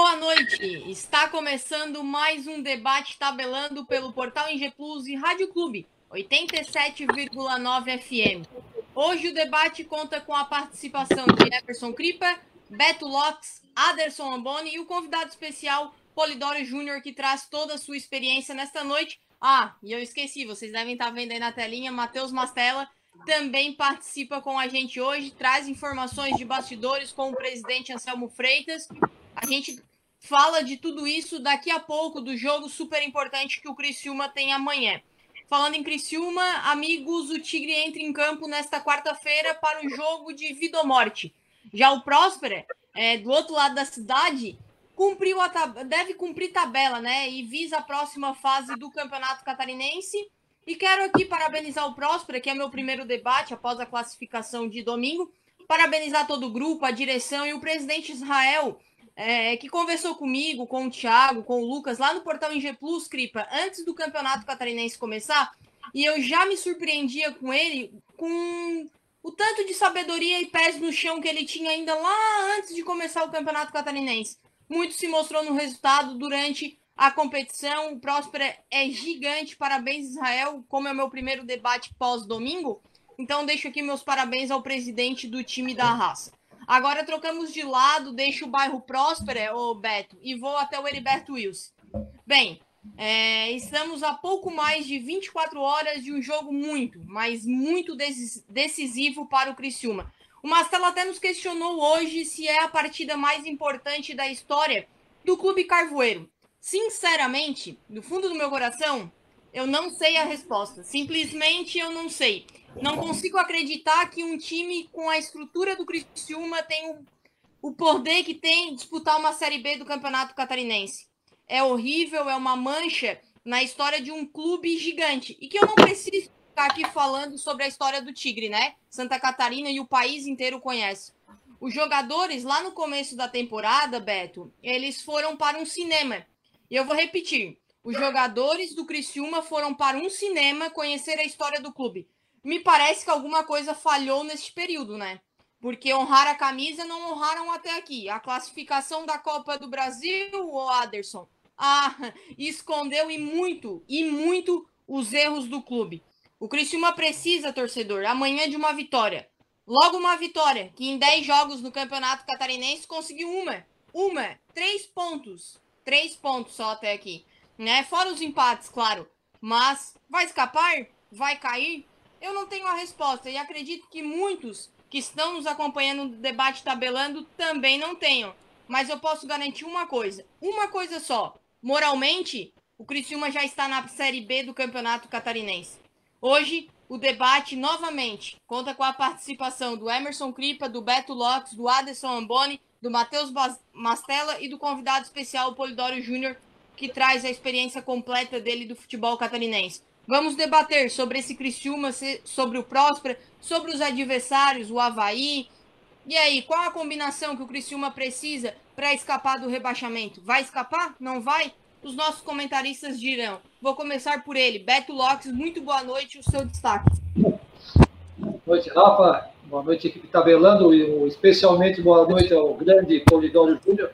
Boa noite! Está começando mais um debate tabelando pelo portal Ing Plus e Rádio Clube 87,9 FM. Hoje o debate conta com a participação de Everson Cripa, Beto Lopes, Aderson Amboni e o convidado especial Polidoro Júnior, que traz toda a sua experiência nesta noite. Ah, e eu esqueci, vocês devem estar vendo aí na telinha, Matheus Mastella também participa com a gente hoje, traz informações de bastidores com o presidente Anselmo Freitas. A gente fala de tudo isso daqui a pouco, do jogo super importante que o Criciúma tem amanhã. Falando em Criciúma, amigos, o Tigre entra em campo nesta quarta-feira para o jogo de vida ou morte. Já o Próspera, é, do outro lado da cidade, cumpriu a deve cumprir tabela, né? E visa a próxima fase do Campeonato Catarinense. E quero aqui parabenizar o Próspera, que é meu primeiro debate após a classificação de domingo. Parabenizar todo o grupo, a direção e o presidente Israel, é, que conversou comigo, com o Thiago, com o Lucas, lá no portal Ing Plus, Cripa, antes do Campeonato Catarinense começar. E eu já me surpreendia com ele, com o tanto de sabedoria e pés no chão que ele tinha ainda lá antes de começar o Campeonato Catarinense. Muito se mostrou no resultado durante a competição. O Próspera é gigante. Parabéns, Israel. Como é o meu primeiro debate pós-domingo, então deixo aqui meus parabéns ao presidente do time da raça. Agora trocamos de lado, deixo o bairro Próspera, ô Beto, e vou até o Heriberto Wilson. Bem, é, estamos a pouco mais de 24 horas de um jogo muito, mas muito decisivo para o Criciúma. O Mastelo até nos questionou hoje se é a partida mais importante da história do Clube Carvoeiro. Sinceramente, do fundo do meu coração, eu não sei a resposta. Simplesmente eu não sei. Não consigo acreditar que um time com a estrutura do Criciúma tem o, o poder que tem disputar uma Série B do Campeonato Catarinense. É horrível, é uma mancha na história de um clube gigante. E que eu não preciso ficar aqui falando sobre a história do Tigre, né? Santa Catarina e o país inteiro conhece. Os jogadores, lá no começo da temporada, Beto, eles foram para um cinema. E eu vou repetir. Os jogadores do Criciúma foram para um cinema conhecer a história do clube. Me parece que alguma coisa falhou nesse período, né? Porque honrar a camisa não honraram até aqui. A classificação da Copa do Brasil, o Aderson, ah, escondeu e muito, e muito os erros do clube. O Criciúma precisa, torcedor, amanhã de uma vitória. Logo uma vitória, que em 10 jogos no Campeonato Catarinense conseguiu uma. Uma. Três pontos. Três pontos só até aqui. Né? Fora os empates, claro. Mas vai escapar? Vai cair? Eu não tenho a resposta. E acredito que muitos que estão nos acompanhando no debate tabelando também não tenham. Mas eu posso garantir uma coisa. Uma coisa só. Moralmente, o Criciúma já está na Série B do Campeonato Catarinense. Hoje, o debate novamente conta com a participação do Emerson Cripa, do Beto Lopes, do Aderson Amboni, do Matheus Mastella e do convidado especial Polidoro Júnior, que traz a experiência completa dele do futebol catarinense. Vamos debater sobre esse Criciúma, sobre o Próspera, sobre os adversários, o Havaí. E aí, qual a combinação que o Criciúma precisa para escapar do rebaixamento? Vai escapar? Não vai? os nossos comentaristas dirão. Vou começar por ele. Beto Lopes, muito boa noite, o seu destaque. Boa noite, Rafa. Boa noite, equipe tabelando. E especialmente boa noite ao grande Polidoro Júnior.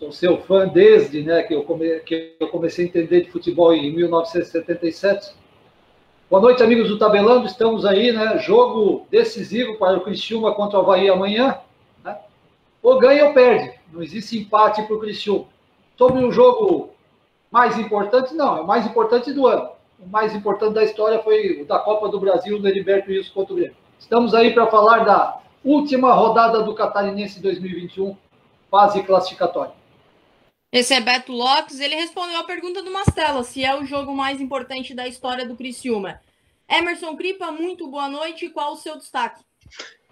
Sou seu fã desde né, que, eu come, que eu comecei a entender de futebol em 1977. Boa noite, amigos do Tabelando. Estamos aí, né? Jogo decisivo para o Criciúma contra o Havaí amanhã. Né? Ou ganha ou perde. Não existe empate para o Criciúma. Sobre o jogo mais importante, não, é o mais importante do ano. O mais importante da história foi o da Copa do Brasil, do Heriberto Wilson contra o Grêmio. Estamos aí para falar da última rodada do Catarinense 2021, fase classificatória. Esse é Beto Lopes, ele respondeu a pergunta do Mastella, se é o jogo mais importante da história do Criciúma. Emerson Cripa, muito boa noite, qual o seu destaque?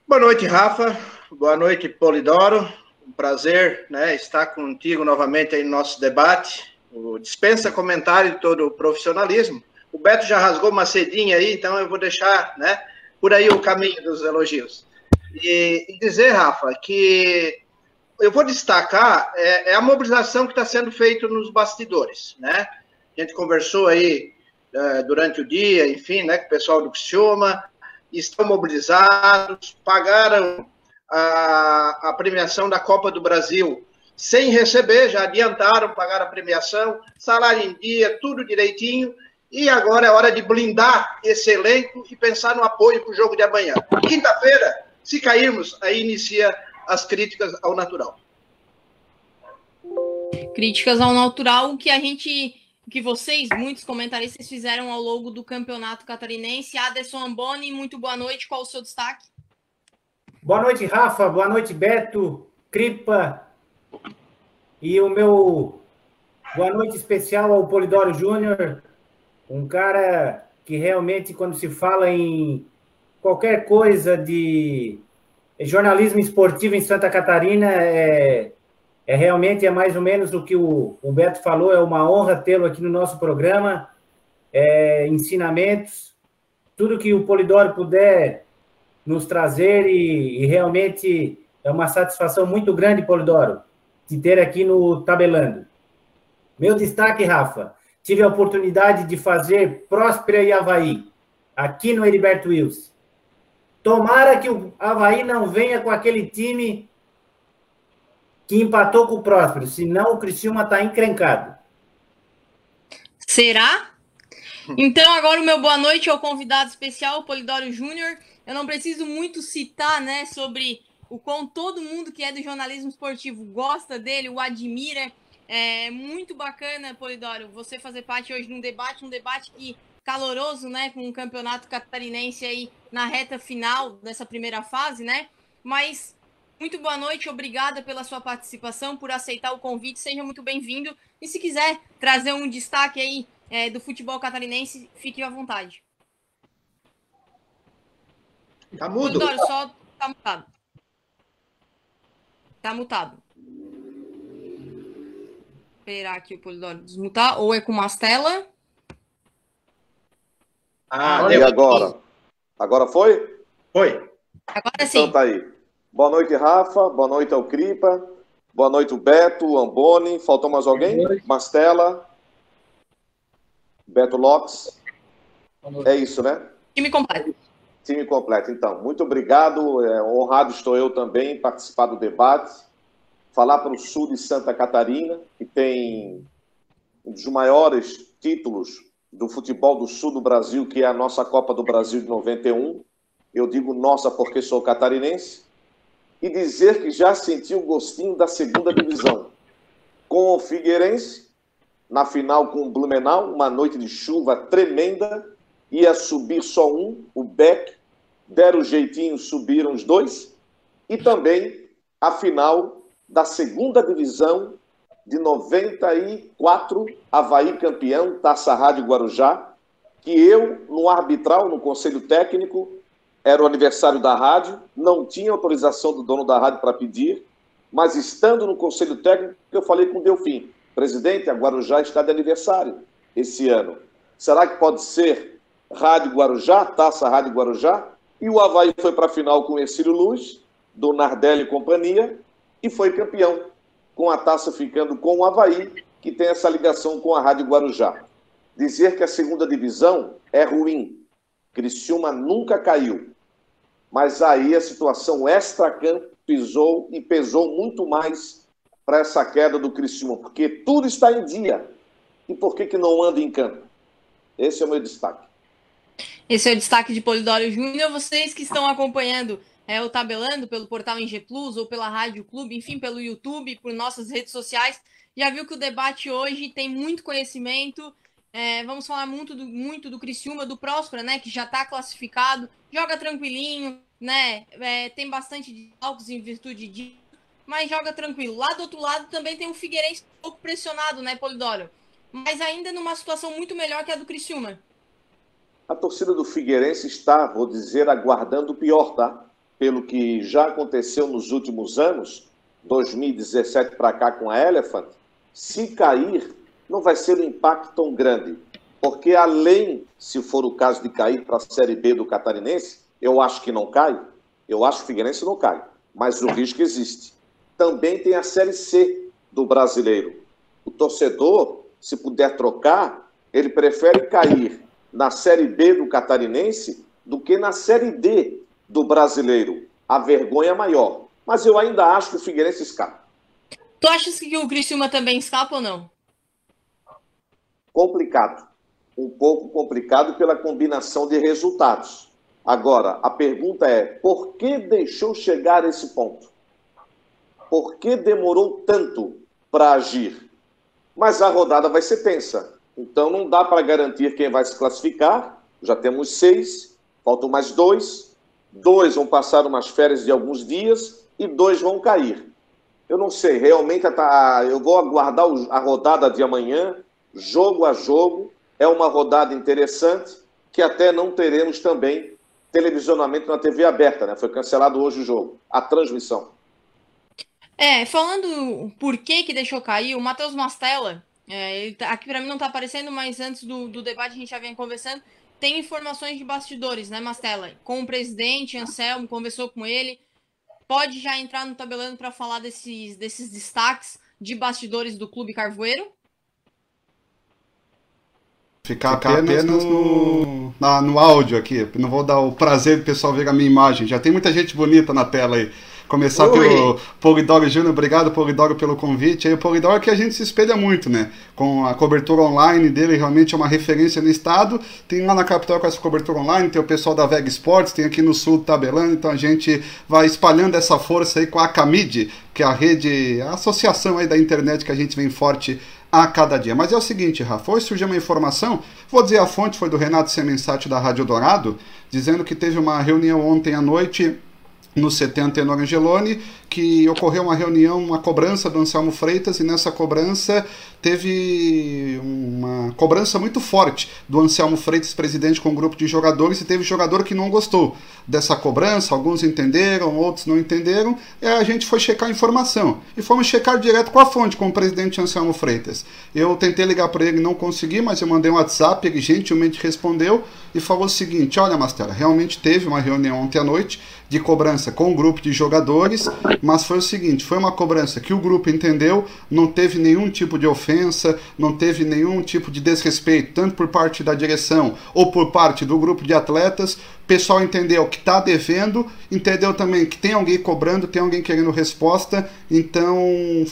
Boa noite, Rafa, boa noite, Polidoro, um prazer né, estar contigo novamente aí no nosso debate. O dispensa comentário de todo o profissionalismo. O Beto já rasgou uma cedinha aí, então eu vou deixar né, por aí o caminho dos elogios. E, e dizer, Rafa, que eu vou destacar é, é a mobilização que está sendo feita nos bastidores. Né? A gente conversou aí é, durante o dia, enfim, né, com o pessoal do Xioma, estão mobilizados, pagaram a, a premiação da Copa do Brasil sem receber, já adiantaram, pagar a premiação, salário em dia, tudo direitinho, e agora é hora de blindar esse elenco e pensar no apoio para o jogo de amanhã. Quinta-feira, se cairmos, aí inicia as críticas ao natural. Críticas ao natural que a gente, que vocês, muitos comentaristas, fizeram ao longo do campeonato catarinense. Aderson Amboni, muito boa noite. Qual o seu destaque? Boa noite, Rafa. Boa noite, Beto, Cripa. E o meu boa noite especial ao Polidoro Júnior, um cara que realmente, quando se fala em qualquer coisa de jornalismo esportivo em Santa Catarina, é, é realmente é mais ou menos o que o, o Beto falou, é uma honra tê-lo aqui no nosso programa, é, ensinamentos, tudo que o Polidoro puder nos trazer e, e realmente é uma satisfação muito grande, Polidoro, de ter aqui no Tabelando. Meu destaque, Rafa, tive a oportunidade de fazer Próspera e Havaí, aqui no Heriberto Wilson. Tomara que o Havaí não venha com aquele time que empatou com o Próspero, senão o Criciúma está encrencado. Será? Então, agora o meu boa noite ao convidado especial, Polidoro Júnior. Eu não preciso muito citar, né, sobre o quão todo mundo que é do jornalismo esportivo gosta dele, o admira. É muito bacana, Polidoro, você fazer parte hoje de um debate, um debate que caloroso, né, com o campeonato catarinense aí na reta final dessa primeira fase, né? Mas muito boa noite, obrigada pela sua participação, por aceitar o convite, seja muito bem-vindo. E se quiser trazer um destaque aí é, do futebol catarinense, fique à vontade. Tá mudo? Polidoro, só tá mutado. Tá mutado. Esperar aqui o Polidoro desmutar. Ou é com Mastela. Ah, e agora? Agora foi? Foi. Agora sim. Então tá aí. Boa noite, Rafa. Boa noite ao Cripa. Boa noite, o Beto, o Amboni. Faltou mais alguém? Mastela. Beto Lopes. É isso, né? Time completo. Time completo. Então, muito obrigado. É, honrado estou eu também em participar do debate. Falar para o sul de Santa Catarina, que tem um dos maiores títulos do futebol do sul do Brasil, que é a nossa Copa do Brasil de 91. Eu digo nossa porque sou catarinense. E dizer que já senti o gostinho da segunda divisão. Com o Figueirense, na final com o Blumenau, uma noite de chuva tremenda, ia subir só um, o Beck, deram jeitinho, subiram os dois, e também a final da segunda divisão de 94, Havaí campeão, Taça Rádio Guarujá, que eu, no arbitral, no conselho técnico, era o aniversário da rádio, não tinha autorização do dono da rádio para pedir, mas estando no conselho técnico, eu falei com o Delfim, presidente, a Guarujá está de aniversário esse ano. Será que pode ser Rádio Guarujá, Taça Rádio Guarujá? E o Havaí foi para a final com Ercílio Luz, do Nardelli e companhia, e foi campeão, com a taça ficando com o Havaí, que tem essa ligação com a Rádio Guarujá. Dizer que a segunda divisão é ruim. Criciúma nunca caiu. Mas aí a situação extra-campo pisou e pesou muito mais para essa queda do Criciúma, porque tudo está em dia. E por que, que não anda em campo? Esse é o meu destaque. Esse é o destaque de Polidoro Júnior. Vocês que estão acompanhando é, o Tabelando pelo portal G Plus ou pela Rádio Clube, enfim, pelo YouTube, por nossas redes sociais, já viu que o debate hoje tem muito conhecimento. É, vamos falar muito do, muito do Criciúma, do Próspera, né? Que já está classificado, joga tranquilinho, né? É, tem bastante altos em virtude de. Mas joga tranquilo. Lá do outro lado também tem um Figueirense um pouco pressionado, né, Polidoro? Mas ainda numa situação muito melhor que a do Criciúma. A torcida do Figueirense está, vou dizer, aguardando o pior, tá? Pelo que já aconteceu nos últimos anos, 2017 para cá com a Elephant, se cair, não vai ser um impacto tão grande. Porque além, se for o caso de cair para a Série B do Catarinense, eu acho que não cai, eu acho que o Figueirense não cai, mas o risco existe. Também tem a Série C do brasileiro. O torcedor, se puder trocar, ele prefere cair na Série B do Catarinense do que na Série D do Brasileiro. a vergonha maior. Mas eu ainda acho que o Figueirense escapa. Tu achas que o Criciúma também escapa ou não? Complicado. Um pouco complicado pela combinação de resultados. Agora, a pergunta é: por que deixou chegar esse ponto? Por que demorou tanto para agir? Mas a rodada vai ser tensa. Então não dá para garantir quem vai se classificar. Já temos seis, faltam mais dois. Dois vão passar umas férias de alguns dias e dois vão cair. Eu não sei, realmente eu vou aguardar a rodada de amanhã, jogo a jogo. É uma rodada interessante que até não teremos também televisionamento na TV aberta, né? Foi cancelado hoje o jogo, a transmissão. É, falando por que que deixou cair, o Matheus Mastella, é, tá, aqui para mim não está aparecendo, mas antes do, do debate a gente já vem conversando, tem informações de bastidores, né, Mastella? Com o presidente, Anselmo, conversou com ele, pode já entrar no tabelando para falar desses, desses destaques de bastidores do Clube Carvoeiro? Ficar apenas, apenas no, na, no áudio aqui. Não vou dar o prazer do pessoal ver a minha imagem. Já tem muita gente bonita na tela aí. Começar Oi. pelo Polidoro Júnior, obrigado Polidoro pelo convite. Aí o Polidoro é que a gente se espelha muito, né? Com a cobertura online dele, realmente é uma referência no estado. Tem lá na capital com essa cobertura online, tem o pessoal da Veg Sports, tem aqui no sul tabelando, então a gente vai espalhando essa força aí com a Camid, que é a rede, a associação aí da internet que a gente vem forte a cada dia. Mas é o seguinte, Rafa, hoje surgiu uma informação, vou dizer a fonte, foi do Renato Semensati da Rádio Dourado, dizendo que teve uma reunião ontem à noite no 70 no Angeloni, que ocorreu uma reunião, uma cobrança do Anselmo Freitas, e nessa cobrança teve uma cobrança muito forte do Anselmo Freitas, presidente, com um grupo de jogadores, e teve jogador que não gostou dessa cobrança, alguns entenderam, outros não entenderam, e a gente foi checar a informação. E fomos checar direto com a fonte, com o presidente Anselmo Freitas. Eu tentei ligar para ele, não consegui, mas eu mandei um WhatsApp, ele gentilmente respondeu e falou o seguinte: Olha, Mastela, realmente teve uma reunião ontem à noite de cobrança com um grupo de jogadores, mas foi o seguinte: foi uma cobrança que o grupo entendeu, não teve nenhum tipo de ofensa, não teve nenhum tipo de desrespeito, tanto por parte da direção ou por parte do grupo de atletas, pessoal entendeu que está devendo, entendeu também que tem alguém cobrando, tem alguém querendo resposta. Então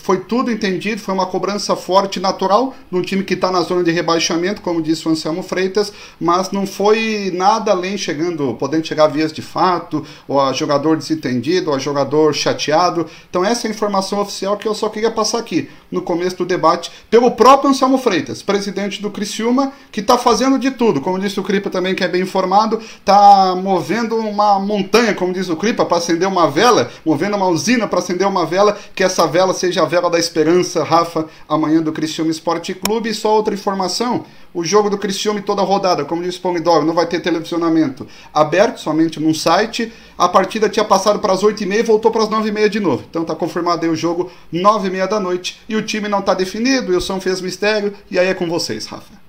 foi tudo entendido, foi uma cobrança forte, natural, de um time que está na zona de rebaixamento, como disse o Anselmo Freitas, mas não foi nada além chegando, podendo chegar a vias de fato, ou a jogador desentendido, ou a jogador chateado. Então essa é a informação oficial que eu só queria passar aqui, no começo do debate, pelo próprio Anselmo Freitas, presidente do Criciúma, que está fazendo de tudo, como disse o Cripa também, que é bem informado, está movendo uma montanha, como diz o Cripa, para acender uma vela, movendo uma usina para acender uma vela, que essa vela seja a vela da esperança, Rafa, amanhã do Criciúma Esporte Clube. E só outra informação, o jogo do Criciúma toda rodada, como diz o Pomidoro, não vai ter televisionamento aberto, somente num site. A partida tinha passado para as 8h30 e voltou para as 9h30 de novo. Então tá confirmado aí o jogo 9h30 da noite. E o time não está definido, o Wilson fez mistério, e aí é com vocês, Rafa.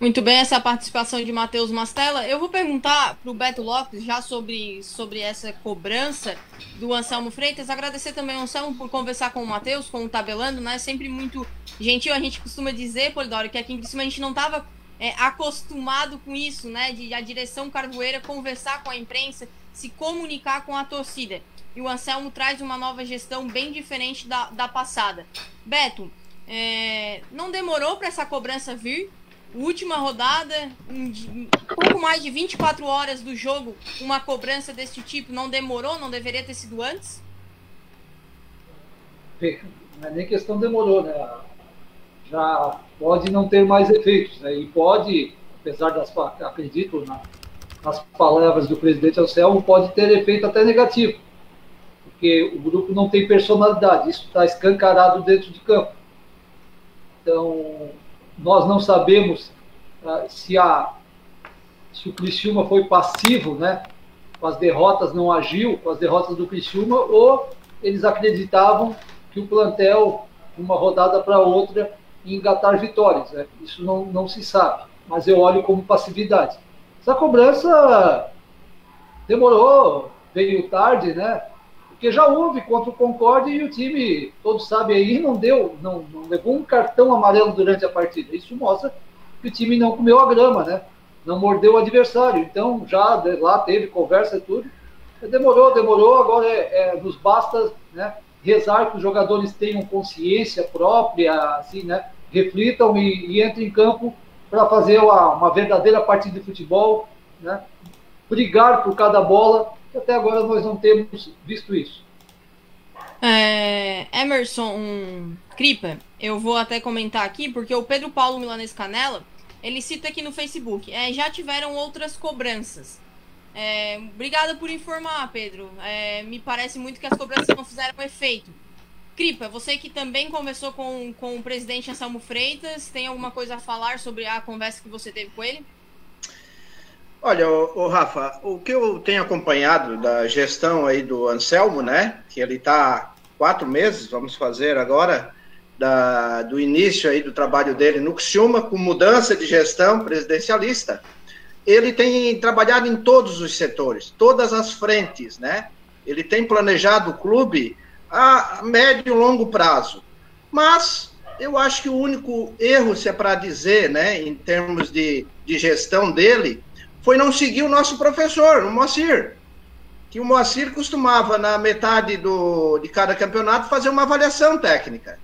Muito bem, essa participação de Matheus Mastella. Eu vou perguntar para o Beto Lopes já sobre, sobre essa cobrança do Anselmo Freitas. Agradecer também ao Anselmo por conversar com o Matheus, com o Tabelando, né? Sempre muito gentil. A gente costuma dizer, Polidoro, que aqui em cima a gente não estava é, acostumado com isso, né? De a direção carvoeira conversar com a imprensa, se comunicar com a torcida. E o Anselmo traz uma nova gestão bem diferente da, da passada. Beto, é, não demorou para essa cobrança vir? Última rodada, um, pouco mais de 24 horas do jogo, uma cobrança desse tipo não demorou? Não deveria ter sido antes? Não é nem questão demorou, né? Já pode não ter mais efeitos, né? E pode, apesar das, acredito na, nas palavras do presidente Anselmo, pode ter efeito até negativo, porque o grupo não tem personalidade, isso está escancarado dentro de campo. Então, nós não sabemos uh, se, a, se o Criciúma foi passivo, né? Com as derrotas não agiu, com as derrotas do Criciúma, ou eles acreditavam que o plantel, de uma rodada para outra, ia engatar vitórias. Né? Isso não, não se sabe, mas eu olho como passividade. Essa cobrança demorou, veio tarde, né? Porque já houve contra o Concorde e o time, todos sabem aí, não deu, não, não levou um cartão amarelo durante a partida. Isso mostra que o time não comeu a grama, né? Não mordeu o adversário. Então, já lá teve conversa e tudo. Demorou, demorou, agora é, é, nos basta né, rezar que os jogadores tenham consciência própria, assim, né, reflitam e, e entrem em campo para fazer uma, uma, verdadeira partida de futebol, né, brigar por cada bola, até agora nós não temos visto isso. É, Emerson Cripa, eu vou até comentar aqui, porque o Pedro Paulo Milanês Canela, ele cita aqui no Facebook, é, já tiveram outras cobranças. É, obrigada por informar, Pedro. É, me parece muito que as cobranças não fizeram efeito. Cripa, você que também conversou com, com o presidente Anselmo Freitas, tem alguma coisa a falar sobre a conversa que você teve com ele? Olha, o, Rafa, o que eu tenho acompanhado da gestão aí do Anselmo, né, que ele está quatro meses, vamos fazer agora, da, do início aí do trabalho dele no Criciúma, com mudança de gestão presidencialista, ele tem trabalhado em todos os setores, todas as frentes, né? Ele tem planejado o clube a médio e longo prazo. Mas eu acho que o único erro, se é para dizer, né, em termos de, de gestão dele, foi não seguir o nosso professor, o Moacir. Que o Moacir costumava, na metade do, de cada campeonato, fazer uma avaliação técnica.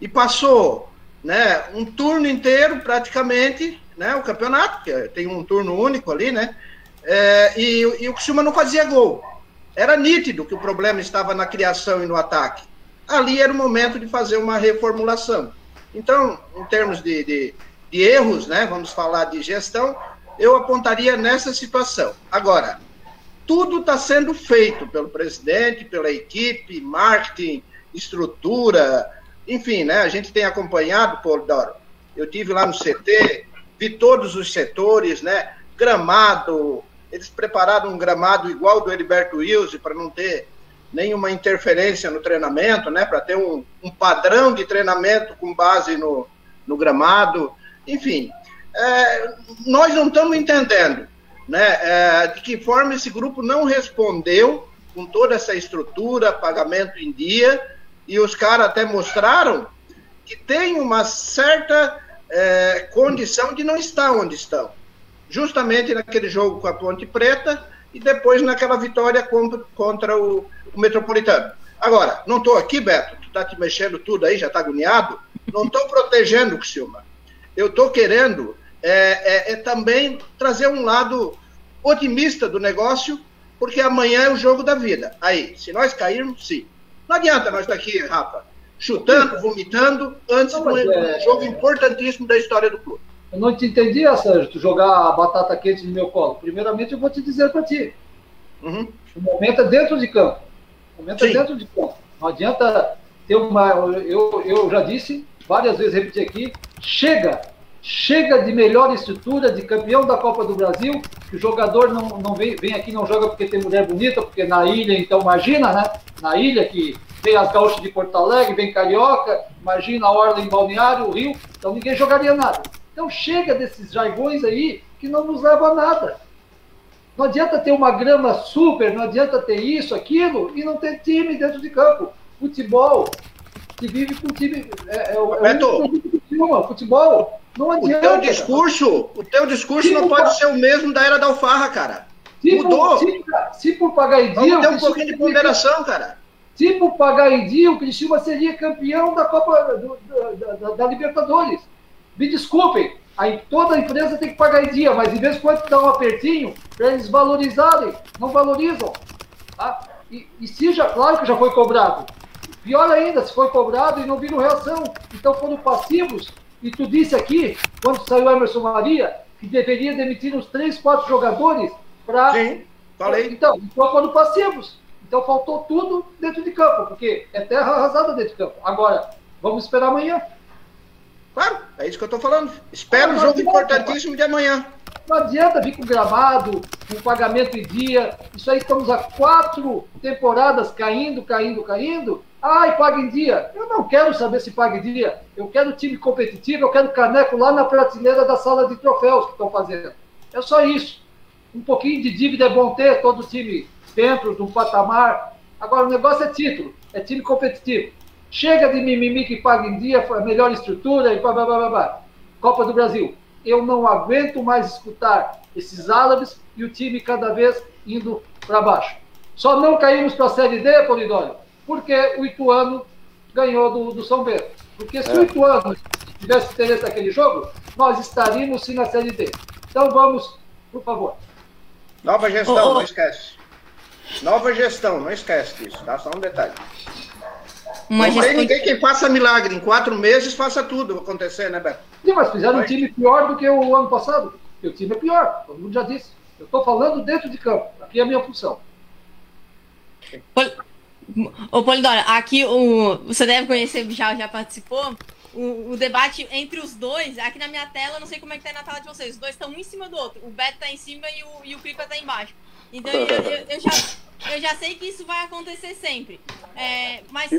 E passou né, um turno inteiro, praticamente, né, o campeonato, que tem um turno único ali, né? É, e, e o Criciúma não fazia gol. Era nítido que o problema estava na criação e no ataque. Ali era o momento de fazer uma reformulação. Então, em termos de, de, de erros, né, vamos falar de gestão, eu apontaria nessa situação. Agora, tudo está sendo feito pelo presidente, pela equipe, marketing, estrutura, enfim, né? A gente tem acompanhado, Paulo Doro. Eu tive lá no CT, vi todos os setores, né? Gramado, eles prepararam um gramado igual do Heriberto Wilson para não ter nenhuma interferência no treinamento, né? Para ter um, um, padrão de treinamento com base no, no gramado. Enfim, é, nós não estamos entendendo, né? É, de que forma esse grupo não respondeu com toda essa estrutura, pagamento em dia, e os caras até mostraram que tem uma certa é, condição de não estar onde estão. Justamente naquele jogo com a Ponte Preta e depois naquela vitória contra, contra o, o, Metropolitano. Agora, não estou aqui, Beto, tu está te mexendo tudo aí, já está agoniado. Não estou protegendo o Criciúma. Eu estou querendo é, é, é também trazer um lado otimista do negócio, porque amanhã é o jogo da vida. Aí, se nós cairmos, sim. Não adianta nós estar aqui, Rafa, chutando, vomitando, antes não, de um é... jogo importantíssimo da história do clube. Eu não te entendi, Sérgio, tu jogar a batata quente no meu colo. Primeiramente, eu vou te dizer para ti. Uhum. O momento é dentro de campo. O momento é Sim. é dentro de campo. Não adianta ter uma. Eu, eu já disse, várias vezes repeti aqui, chega chega de melhor estrutura, de campeão da Copa do Brasil, que o jogador não, não vem, vem aqui, não joga porque tem mulher bonita, porque na ilha, então imagina, né? Na ilha que tem as gaúchas de Porto Alegre, vem carioca, imagina a Orla em Balneário, o Rio, então ninguém jogaria nada. Então chega desses jargões aí que não nos leva a nada. Não adianta ter uma grama super, não adianta ter isso, aquilo, e não ter time dentro de campo. Futebol, se vive com time. É, é, é futebol não adianta. O teu discurso, o teu discurso se não pode ser o mesmo da era da alfarra, cara. Se Mudou. Por, se, se, por pagar em dia. Vamos ter um pouquinho de ponderação, cara. Se por pagar em dia, o Cristiúma seria campeão da Copa do, da, da, da, Libertadores. Me desculpem, aí toda empresa tem que pagar em dia, mas em vez de quando dar um apertinho, para eles valorizarem, não valorizam. Tá? E, e se já, claro que já foi cobrado. Pior ainda, se foi cobrado e não viram reação. Então foram passivos e tu disse aqui, quando saiu Emerson Maria, que deveria demitir uns três, quatro jogadores para. Sim, falei. Então, então quando passivos. Então faltou tudo dentro de campo, porque é terra arrasada dentro de campo. Agora, vamos esperar amanhã. Claro, é isso que eu estou falando. Espera o jogo importantíssimo de amanhã. Não adianta vir com gramado, com pagamento em dia. Isso aí estamos há quatro temporadas caindo, caindo, caindo. Ai, paga em dia. Eu não quero saber se paga em dia. Eu quero time competitivo, eu quero caneco lá na prateleira da sala de troféus que estão fazendo. É só isso. Um pouquinho de dívida é bom ter, todo time dentro de um patamar. Agora, o negócio é título, é time competitivo. Chega de mimimi que paga em dia, melhor estrutura e blá, blá, blá, blá. Copa do Brasil. Eu não aguento mais escutar esses árabes e o time cada vez indo para baixo. Só não caímos para a Série D, Polidório, porque o Ituano ganhou do, do São Bento. Porque se é. o Ituano tivesse interesse naquele jogo, nós estaríamos sim na Série D. Então vamos, por favor. Nova gestão, oh, oh. não esquece. Nova gestão, não esquece disso, tá? Só um detalhe. Uma não tem ninguém que faça milagre. Em quatro meses faça tudo acontecer, né, Beto? Sim, mas fizeram Foi. um time pior do que o ano passado. Porque o time é pior, todo mundo já disse. Eu estou falando dentro de campo. Aqui é a minha função. Ô, Polidora, aqui o, você deve conhecer, já, já participou, o, o, debate entre os dois, aqui na minha tela, não sei como é que tá na tela de vocês, os dois estão um em cima do outro. O Beto tá em cima e o, e o Cripa tá embaixo. Então eu, eu, eu, já, eu já sei que isso vai acontecer sempre. É, mas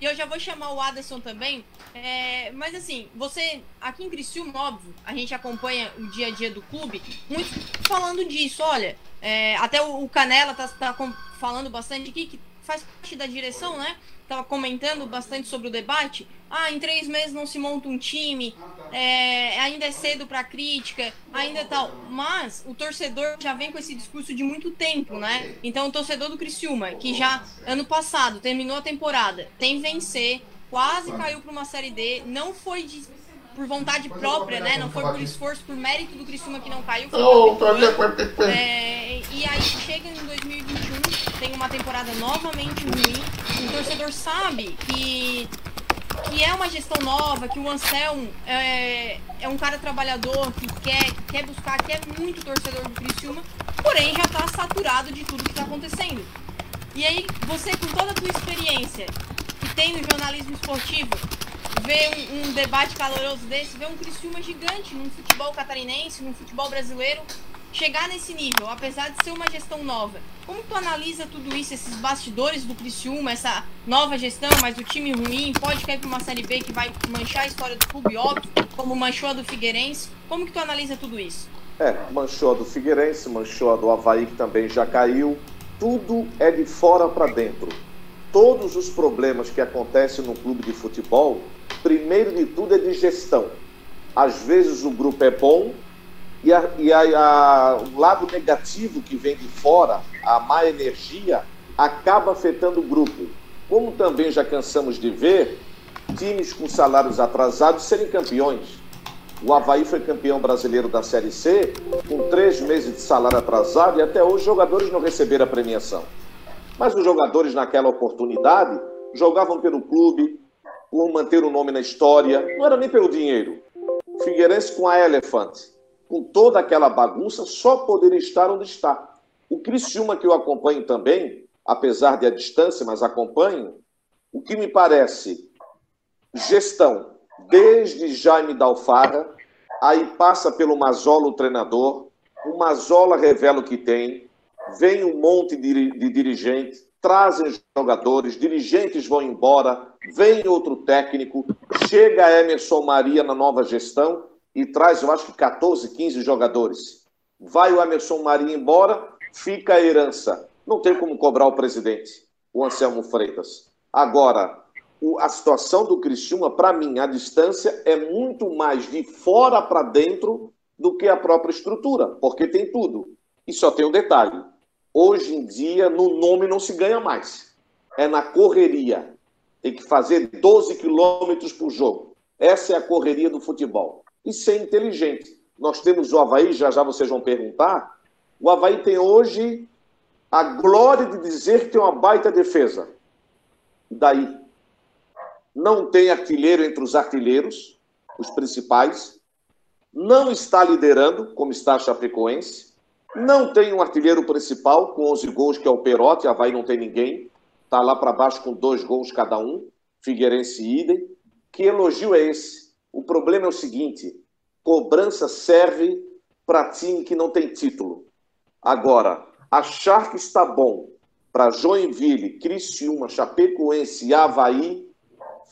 eu já vou chamar o Aderson também. É, mas assim, você aqui em Criciúma, óbvio, a gente acompanha o dia a dia do clube, muito falando disso. Olha, é, até o, o Canela tá, tá falando bastante aqui, que faz parte da direção, né? Tava comentando bastante sobre o debate. Ah, em três meses não se monta um time, é, ainda é cedo para crítica, ainda tal. Mas o torcedor já vem com esse discurso de muito tempo, né? Então o torcedor do Criciúma, que já ano passado terminou a temporada, tem vencer, quase caiu para uma série D, não foi de por vontade própria, né? Não foi por esforço, por mérito do Criciúma que não caiu. É, e aí chega em 2021, tem uma temporada novamente ruim. O torcedor sabe que que é uma gestão nova, que o Anselmo é, é um cara trabalhador, que quer, quer buscar, que é muito torcedor do Criciúma, porém já está saturado de tudo que está acontecendo. E aí, você com toda a tua experiência que tem no jornalismo esportivo, ver um, um, debate caloroso desse, ver um Criciúma gigante num futebol catarinense, num futebol brasileiro, chegar nesse nível, apesar de ser uma gestão nova. Como tu analisa tudo isso, esses bastidores do Criciúma, essa nova gestão, mas o time ruim, pode cair para uma Série B que vai manchar a história do clube, óbvio, como manchou a do Figueirense. Como que tu analisa tudo isso? É, manchou a do Figueirense, manchou a do Havaí, que também já caiu. Tudo é de fora para dentro. Todos os problemas que acontecem no clube de futebol primeiro de tudo é de gestão. Às vezes o grupo é bom e, a, e a, a, o lado negativo que vem de fora, a má energia, acaba afetando o grupo. Como também já cansamos de ver times com salários atrasados serem campeões. O Havaí foi campeão brasileiro da Série C com três meses de salário atrasado e até hoje os jogadores não receberam a premiação. Mas os jogadores naquela oportunidade jogavam pelo clube, por manter o nome na história, não era nem pelo dinheiro. Figueirense com a Elephant, com toda aquela bagunça, só poderia estar onde está. O Criciúma, que eu acompanho também, apesar de a distância, mas acompanho, o que me parece gestão, desde Jaime Dalfarra, aí passa pelo Mazola, o treinador, o Mazola revela o que tem, vem um monte de, de dirigentes, trazem jogadores, dirigentes vão embora, vem outro técnico, chega Emerson Maria na nova gestão e traz, eu acho que 14, 15 jogadores. Vai o Emerson Maria embora, fica a herança. Não tem como cobrar o presidente, o Anselmo Freitas. Agora, a situação do Criciúma, para mim, a distância é muito mais de fora para dentro do que a própria estrutura, porque tem tudo. E só tem um detalhe: hoje em dia, no nome não se ganha mais. É na correria tem que fazer 12 quilômetros por jogo. Essa é a correria do futebol. E ser inteligente. Nós temos o Havaí, já já vocês vão perguntar. O Havaí tem hoje a glória de dizer que tem uma baita defesa. Daí, não tem artilheiro entre os artilheiros, os principais. Não está liderando, como está a Chapecoense. Não tem um artilheiro principal, com 11 gols, que é o Perotti. Havaí não tem ninguém está lá para baixo com dois gols cada um, Figueirense e idem. Que elogio é esse? O problema é o seguinte: cobrança serve para time que não tem título. Agora, achar que está bom para Joinville, Criciúma, Chapecoense, Havaí,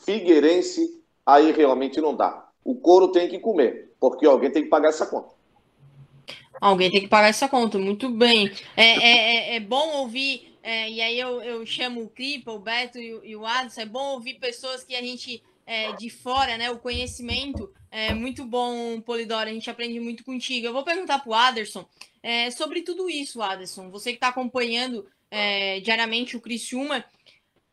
Figueirense, aí realmente não dá. O couro tem que comer, porque alguém tem que pagar essa conta. Alguém tem que pagar essa conta, muito bem. É, é, é, é bom ouvir é, e aí eu, eu chamo o Cripa, o Beto e, e o Adson. É bom ouvir pessoas que a gente é, de fora, né? O conhecimento é muito bom, Polidoro. A gente aprende muito contigo. Eu vou perguntar para o Aderson é, sobre tudo isso, Aderson. Você que está acompanhando é, diariamente o Criciúma.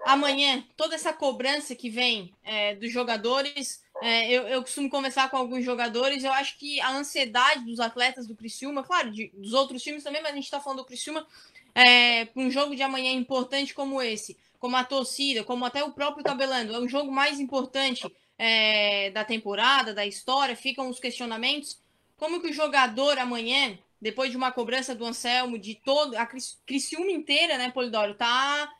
Amanhã, toda essa cobrança que vem é, dos jogadores, é, eu, eu, costumo conversar com alguns jogadores, eu acho que a ansiedade dos atletas do Criciúma, claro, de, dos outros times também, mas a gente está falando do Criciúma, é, um jogo de amanhã importante como esse, como a torcida, como até o próprio Tabelando, é o jogo mais importante é, da temporada, da história, ficam os questionamentos. Como que o jogador amanhã, depois de uma cobrança do Anselmo, de todo, a Criciúma inteira, né, Polidoro, tá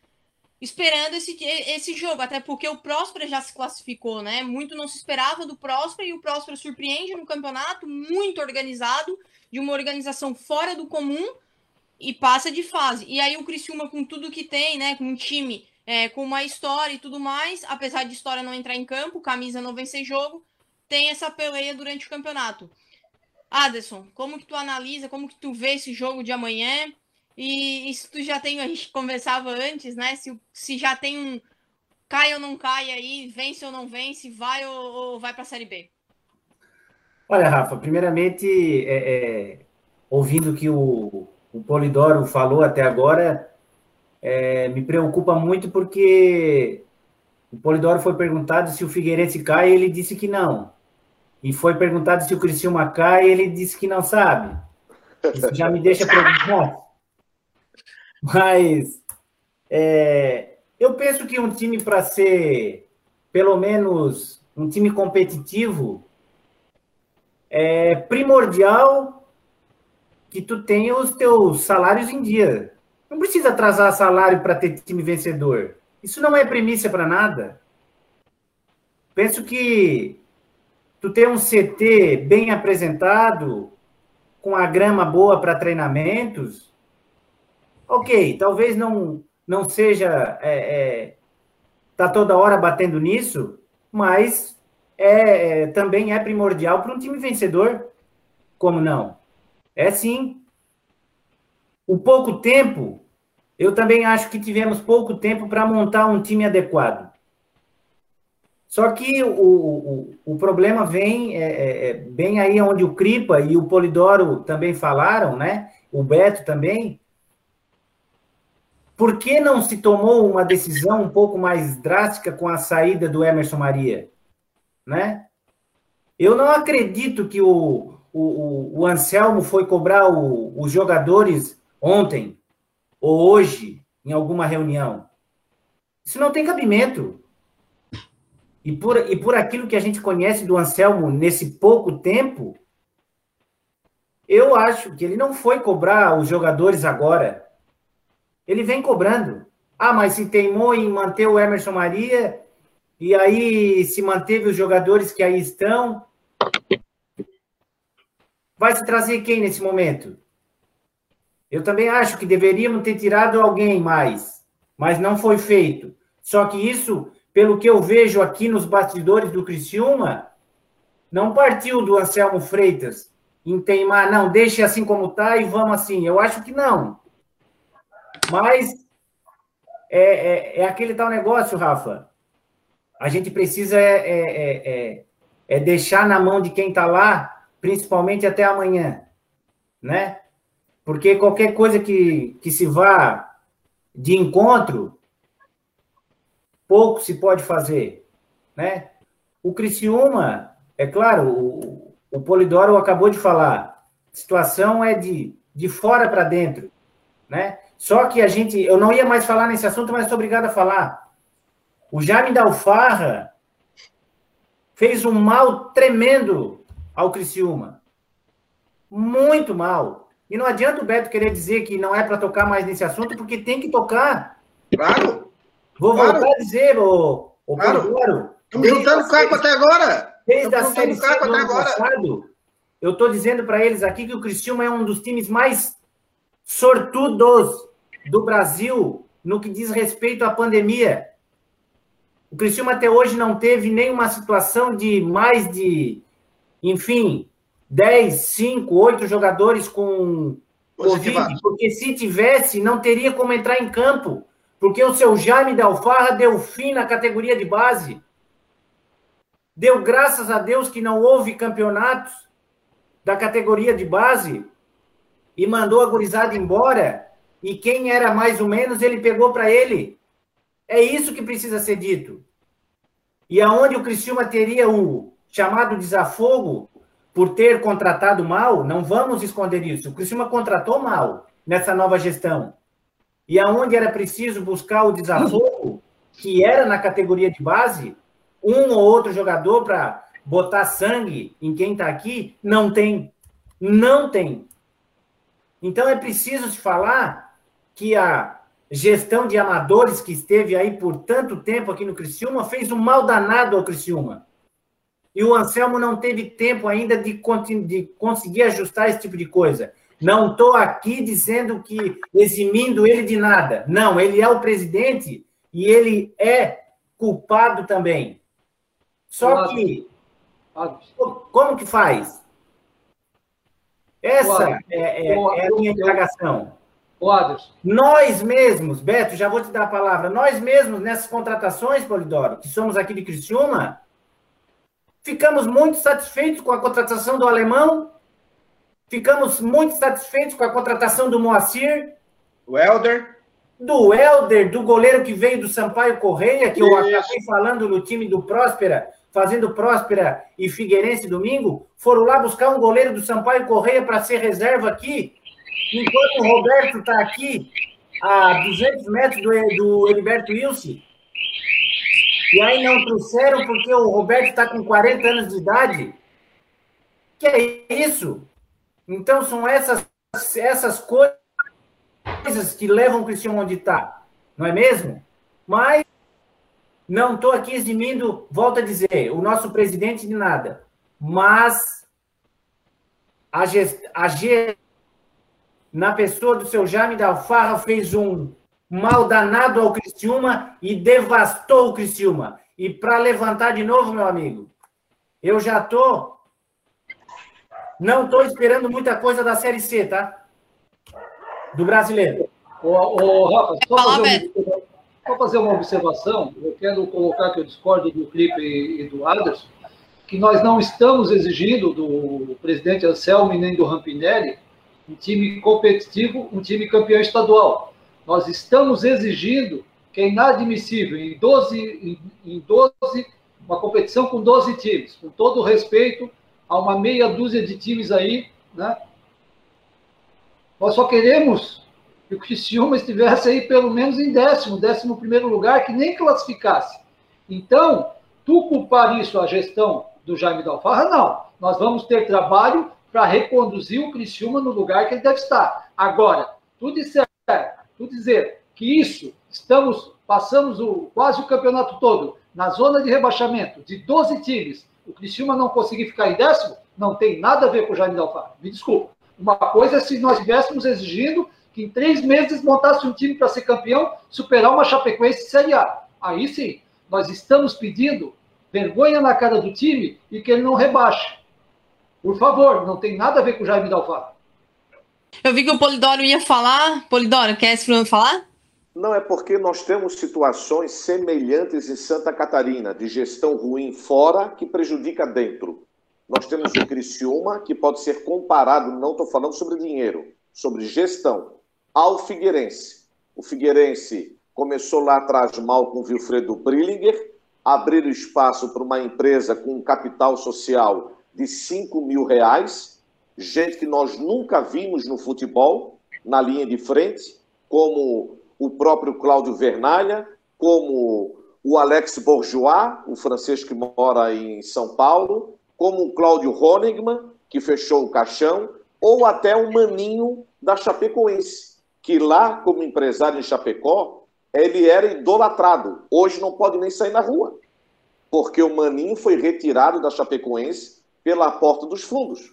esperando esse, esse jogo, até porque o Próspera já se classificou, né? Muito não se esperava do Próspera e o Próspera surpreende no campeonato, muito organizado, de uma organização fora do comum e passa de fase. E aí o Criciúma com tudo que tem, né, com um time é, com uma história e tudo mais, apesar de história não entrar em campo, camisa não vencer jogo, tem essa peleia durante o campeonato. Aderson, como que tu analisa, como que tu vê esse jogo de amanhã? E, e se tu já tem, a gente conversava antes, né? Se, se já tem um cai ou não cai aí, vence ou não vence, vai ou, ou vai para a Série B? Olha, Rafa, primeiramente, é, é, ouvindo que o, o Polidoro falou até agora, é, me preocupa muito porque o Polidoro foi perguntado se o Figueirense cai e ele disse que não. E foi perguntado se o Criciúma cai e ele disse que não sabe. Isso já me deixa preocupado. Mas é, eu penso que um time para ser pelo menos um time competitivo é primordial que tu tenha os teus salários em dia. Não precisa atrasar salário para ter time vencedor. Isso não é premissa para nada. Penso que tu ter um CT bem apresentado, com a grama boa para treinamentos, ok, talvez não não seja é, é, tá toda hora batendo nisso, mas é, é também é primordial para um time vencedor. Como não? É sim. O pouco tempo eu também acho que tivemos pouco tempo para montar um time adequado. Só que o, o, o problema vem é, é, é, bem aí onde o Cripa e o Polidoro também falaram, né? O Beto também. Por que não se tomou uma decisão um pouco mais drástica com a saída do Emerson Maria? Né? Eu não acredito que o, o, o Anselmo foi cobrar os jogadores ontem ou hoje, em alguma reunião. Isso não tem cabimento. E por, e por aquilo que a gente conhece do Anselmo nesse pouco tempo, eu acho que ele não foi cobrar os jogadores agora. Ele vem cobrando. Ah, mas se teimou em manter o Emerson Maria, e aí se manteve os jogadores que aí estão. Vai se trazer quem nesse momento? Eu também acho que deveríamos ter tirado alguém mais, mas não foi feito. Só que isso, pelo que eu vejo aqui nos bastidores do Criciúma, não partiu do Anselmo Freitas em teimar, não, deixe assim como está e vamos assim. Eu acho que não. Mas é, é, é aquele tal negócio, Rafa. A gente precisa é, é, é, é deixar na mão de quem está lá, principalmente até amanhã, né? Porque qualquer coisa que, que se vá de encontro, pouco se pode fazer, né? O Criciúma, é claro, o, o Polidoro acabou de falar, a situação é de, de fora para dentro, né? Só que a gente, eu não ia mais falar nesse assunto, mas sou obrigado a falar. O Jaime Dalfarra fez um mal tremendo ao Criciúma. Muito mal. E não adianta o Beto querer dizer que não é para tocar mais nesse assunto, porque tem que tocar. Claro. Vou claro. voltar a dizer, ô, ô claro. Estamos juntando caco até agora. Desde a série C do ano passado, eu estou dizendo para eles aqui que o Cristiúma é um dos times mais sortudos do Brasil no que diz respeito à pandemia. O Cristiúma até hoje não teve nenhuma situação de mais de, enfim, 10, 5, 8 jogadores com Covid, porque se tivesse, não teria como entrar em campo, porque o seu Jaime da Alfarra deu fim na categoria de base. Deu graças a Deus que não houve campeonatos da categoria de base e mandou a gurizada embora e quem era mais ou menos, ele pegou para ele. É isso que precisa ser dito. E aonde o Criciúma teria o chamado desafogo por ter contratado mal, não vamos esconder isso. O Criciúma contratou mal nessa nova gestão. E aonde era preciso buscar o desafogo, que era na categoria de base, um ou outro jogador para botar sangue em quem está aqui, não tem. Não tem. Então é preciso se falar que a gestão de amadores que esteve aí por tanto tempo aqui no Criciúma fez um mal danado ao Criciúma. E o Anselmo não teve tempo ainda de, de conseguir ajustar esse tipo de coisa. Não estou aqui dizendo que eximindo ele de nada. Não, ele é o presidente e ele é culpado também. Só que como que faz? Essa é, é, é, a minha indagação. Nós mesmos, Beto, já vou te dar a palavra, nós mesmos nessas contratações, Polidoro, que somos aqui de Criciúma, ficamos muito satisfeitos com a contratação do alemão, ficamos muito satisfeitos com a contratação do Moacir. O Helder. Do Helder, do goleiro que veio do Sampaio Correia, que Isso. eu acabei falando no time do Próspera, fazendo Próspera e Figueirense domingo, foram lá buscar um goleiro do Sampaio Correia para ser reserva aqui, enquanto o Roberto está aqui a 200 metros do, do Heriberto Wilson. E aí não trouxeram porque o Roberto está com 40 anos de idade. Que é isso? Então são essas, essas coisas que levam o Cristiano onde está, não é mesmo? Mas não estou aqui eximindo, volto a dizer, o nosso presidente de nada. Mas a, gest, na pessoa do seu Jaime da Alfarra, fez um mal danado ao Criciúma e devastou o Criciúma. E para levantar de novo, meu amigo, eu já tô não estou esperando muita coisa da Série C, tá? Do brasileiro. Ô, ô Rafa, só fazer, uma, só fazer uma observação. Eu quero colocar que eu discordo do Clipe e, e do Anderson, que nós não estamos exigindo do presidente Anselmo nem do Rampinelli um time competitivo, um time campeão estadual. Nós estamos exigindo que é inadmissível em 12, em, em 12 uma competição com 12 times, com todo o respeito a uma meia dúzia de times aí, né? Nós só queremos que o Criciúma estivesse aí pelo menos em décimo, décimo primeiro lugar, que nem classificasse. Então, tu culpar isso à gestão do Jaime Dalfarra, não. Nós vamos ter trabalho para reconduzir o Criciúma no lugar que ele deve estar. Agora, tu disser, dizer que isso, estamos, passamos o, quase o campeonato todo na zona de rebaixamento de 12 times, o Criciúma não conseguir ficar em décimo, não tem nada a ver com o Jaime Dalfarra. Me desculpa. Uma coisa é se nós estivéssemos exigindo que em três meses montasse um time para ser campeão, superar uma Chapecoense Série A. Aí sim, nós estamos pedindo vergonha na cara do time e que ele não rebaixe. Por favor, não tem nada a ver com o Jaime Dalfarra. Eu vi que o Polidoro ia falar. Polidoro, quer esse falar? Não, é porque nós temos situações semelhantes em Santa Catarina, de gestão ruim fora que prejudica dentro. Nós temos o Criciúma, que pode ser comparado, não estou falando sobre dinheiro, sobre gestão, ao Figueirense. O Figueirense começou lá atrás mal com o Wilfredo Brillinger, abriu espaço para uma empresa com um capital social de 5 mil reais, gente que nós nunca vimos no futebol, na linha de frente, como o próprio Cláudio Vernalha, como o Alex Bourgeois, o francês que mora em São Paulo, como o Cláudio Honigman, que fechou o caixão, ou até o Maninho da Chapecoense, que lá, como empresário em Chapecó, ele era idolatrado. Hoje não pode nem sair na rua, porque o Maninho foi retirado da Chapecoense pela porta dos fundos,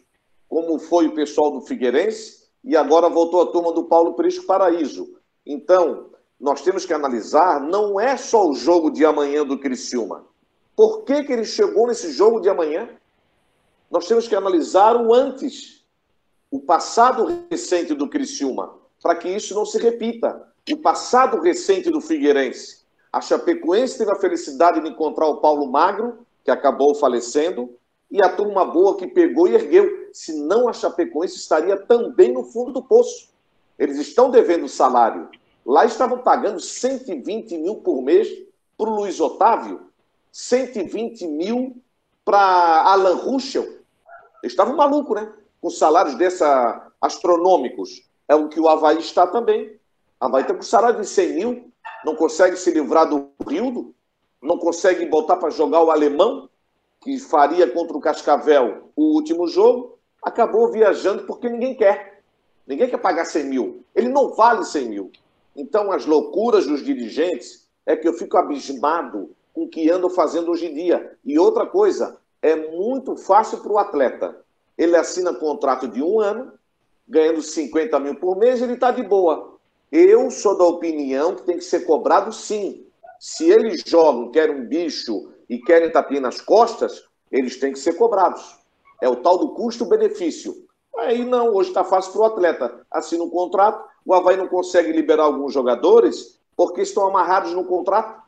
como foi o pessoal do Figueirense, e agora voltou a turma do Paulo Prisco Paraíso. Então, nós temos que analisar, não é só o jogo de amanhã do Criciúma. Por que, que ele chegou nesse jogo de amanhã? Nós temos que analisar o antes, o passado recente do Criciúma, para que isso não se repita. O passado recente do Figueirense. A Chapecoense teve a felicidade de encontrar o Paulo Magro, que acabou falecendo, e a turma boa que pegou e ergueu. Senão a Chapecoense estaria também no fundo do poço. Eles estão devendo salário. Lá estavam pagando 120 mil por mês para o Luiz Otávio, 120 mil para Alan Ruschel. Estavam malucos, né? Com salários dessa astronômicos. É o que o Havaí está também. O Havaí está com salário de 100 mil, não consegue se livrar do Rildo, não consegue botar para jogar o alemão, que faria contra o Cascavel o último jogo, acabou viajando porque ninguém quer. Ninguém quer pagar 100 mil. Ele não vale 100 mil. Então, as loucuras dos dirigentes é que eu fico abismado com o que andam fazendo hoje em dia. E outra coisa, é muito fácil para o atleta. Ele assina contrato de um ano, ganhando 50 mil por mês, ele está de boa. Eu sou da opinião que tem que ser cobrado sim. Se eles jogam, querem um bicho e querem tapinha nas costas, eles têm que ser cobrados. É o tal do custo-benefício. Aí não, hoje está fácil para o atleta. Assina um contrato, o Havaí não consegue liberar alguns jogadores porque estão amarrados no contrato.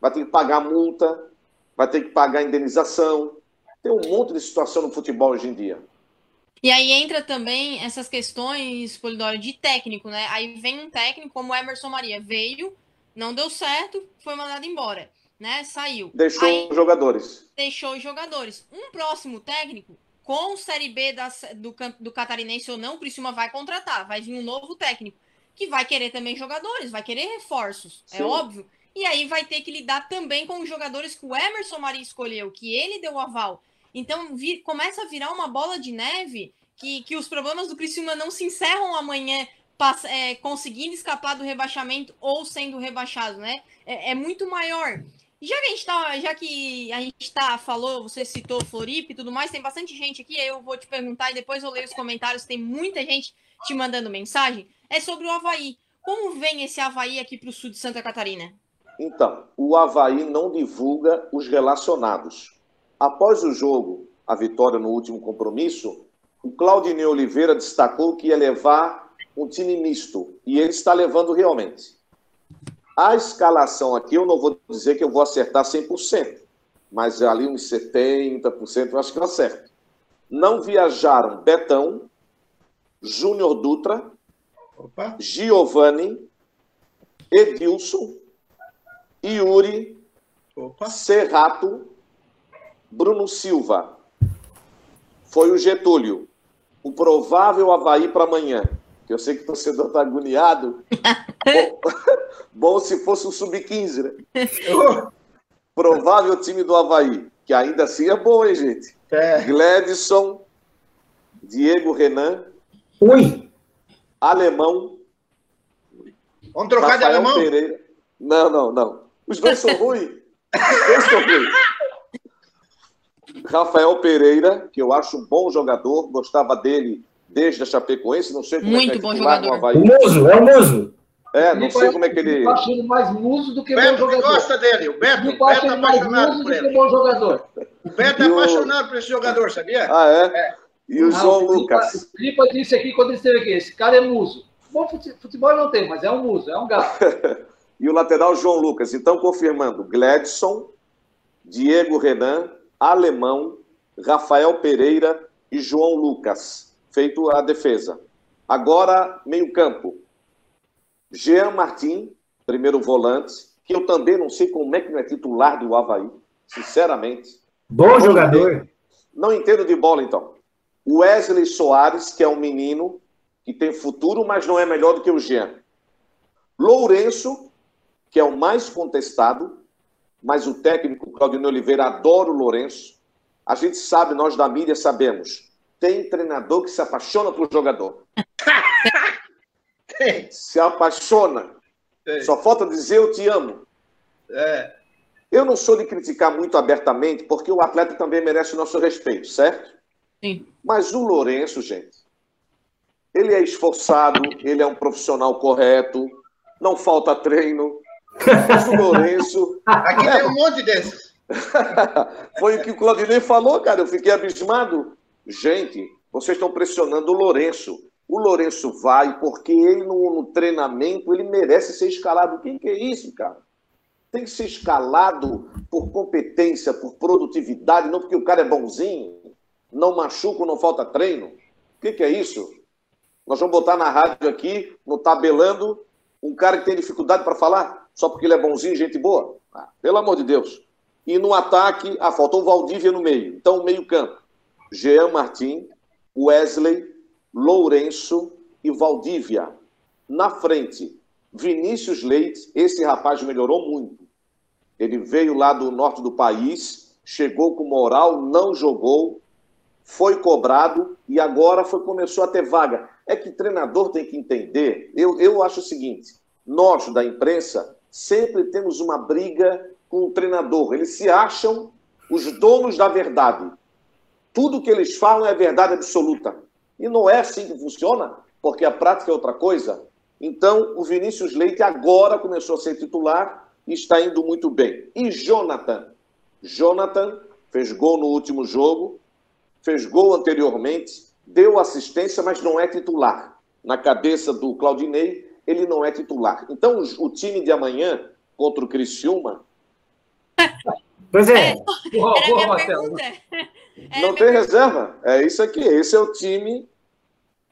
Vai ter que pagar multa, vai ter que pagar indenização. Tem um monte de situação no futebol hoje em dia. E aí entra também essas questões, Polidoro, de técnico, né? Aí vem um técnico como Emerson Maria, veio, não deu certo, foi mandado embora, né? Saiu. Deixou aí, os jogadores. Deixou os jogadores. Um próximo técnico, com Série B da, do, do Catarinense ou não, o Criciúma vai contratar, vai vir um novo técnico, que vai querer também jogadores, vai querer reforços, é Sim. é óbvio. E aí vai ter que lidar também com os jogadores que o Emerson Maria escolheu, que ele deu o aval. Então vi, começa a virar uma bola de neve que, que os problemas do Criciúma não se encerram amanhã passa, é, conseguindo escapar do rebaixamento ou sendo rebaixado, né? É, é, muito maior. Já que a gente tá, já que a gente tá, falou, você citou Floripa e tudo mais, tem bastante gente aqui, eu vou te perguntar e depois eu leio os comentários, tem muita gente te mandando mensagem. É sobre o Havaí. Como vem esse Havaí aqui para o sul de Santa Catarina? Então, o Havaí não divulga os relacionados. Após o jogo, a vitória no último compromisso, o Claudinei Oliveira destacou que ia levar um time misto, e ele está levando realmente. A escalação aqui, eu não vou dizer que eu vou acertar 100%, mas ali uns 70% eu acho que eu acerto. Não viajaram Betão, Júnior Dutra, Opa. Giovanni, Edilson, Yuri, Opa. Serrato, Bruno Silva. Foi o Getúlio. O provável Havaí para amanhã. Que eu sei que o torcedor está agoniado. bom, bom, se fosse o Sub-15, né? provável time do Havaí. Que ainda assim é bom, hein, gente? É. Gledson, Diego Renan. Ui! Alemão. Vamos trocar Rafael de alemão? Pereira. Não, não, não. Os dois são ruins. Os dois são ruins. Rafael Pereira, que eu acho um bom jogador, gostava dele desde a Chapecoense, não sei como Muito é que é bom jogador. O Muso, é o Muso. É, não sei como é que ele. Eu acho ele mais muso do que Beto bom jogador. gosta dele. O Beto, o Beto é apaixonado por ele. bom jogador. O Beto é apaixonado por esse jogador, sabia? Ah, é? é. E o João o Lucas. O Clipa disse aqui quando ele esteve aqui: esse cara é muso. Bom futebol não tem, mas é um muso, é um gato. e o lateral João Lucas. Então, confirmando: Gladson, Diego Renan, Alemão, Rafael Pereira e João Lucas. Feito a defesa. Agora, meio-campo. Jean Martin, primeiro volante, que eu também não sei como é que não é titular do Havaí, sinceramente. Bom jogador. Não entendo de bola, então. Wesley Soares, que é um menino que tem futuro, mas não é melhor do que o Jean. Lourenço, que é o mais contestado, mas o técnico Claudinei Oliveira adora o Lourenço. A gente sabe, nós da mídia sabemos, tem treinador que se apaixona por jogador. se apaixona. Só falta dizer eu te amo. É. Eu não sou de criticar muito abertamente, porque o atleta também merece o nosso respeito, certo? Sim. Mas o Lourenço, gente, ele é esforçado, ele é um profissional correto, não falta treino. Mas o Lourenço. Aqui é... tem um monte desses. Foi o que o Claudinei falou, cara. Eu fiquei abismado. Gente, vocês estão pressionando o Lourenço. O Lourenço vai porque ele no, no, treinamento ele merece ser escalado. Quem que é isso, cara? Tem que ser escalado por competência, por produtividade, não porque o cara é bonzinho, não machuca, não falta treino. O que, que é isso? Nós vamos botar na rádio aqui, no tabelando, um cara que tem dificuldade para falar, só porque ele é bonzinho, gente boa? Ah, pelo amor de Deus. E no ataque, ah, faltou o Valdívia no meio. Então, meio campo. Jean Martin, Wesley, Lourenço e Valdívia. Na frente, Vinícius Leite. Esse rapaz melhorou muito. Ele veio lá do norte do país, chegou com moral, não jogou, foi cobrado e agora foi, começou a ter vaga. É que treinador tem que entender. Eu, eu acho o seguinte: nós da imprensa sempre temos uma briga com o treinador. Eles se acham os donos da verdade. Tudo que eles falam é verdade absoluta. E não é assim que funciona, porque a prática é outra coisa. Então, o Vinícius Leite agora começou a ser titular e está indo muito bem. E Jonathan? Jonathan fez gol no último jogo, fez gol anteriormente, deu assistência, mas não é titular. Na cabeça do Claudinei, ele não é titular. Então, o time de amanhã contra o Criciúma. Pois é. Era minha pergunta. Não tem reserva. É isso aqui. Esse é o time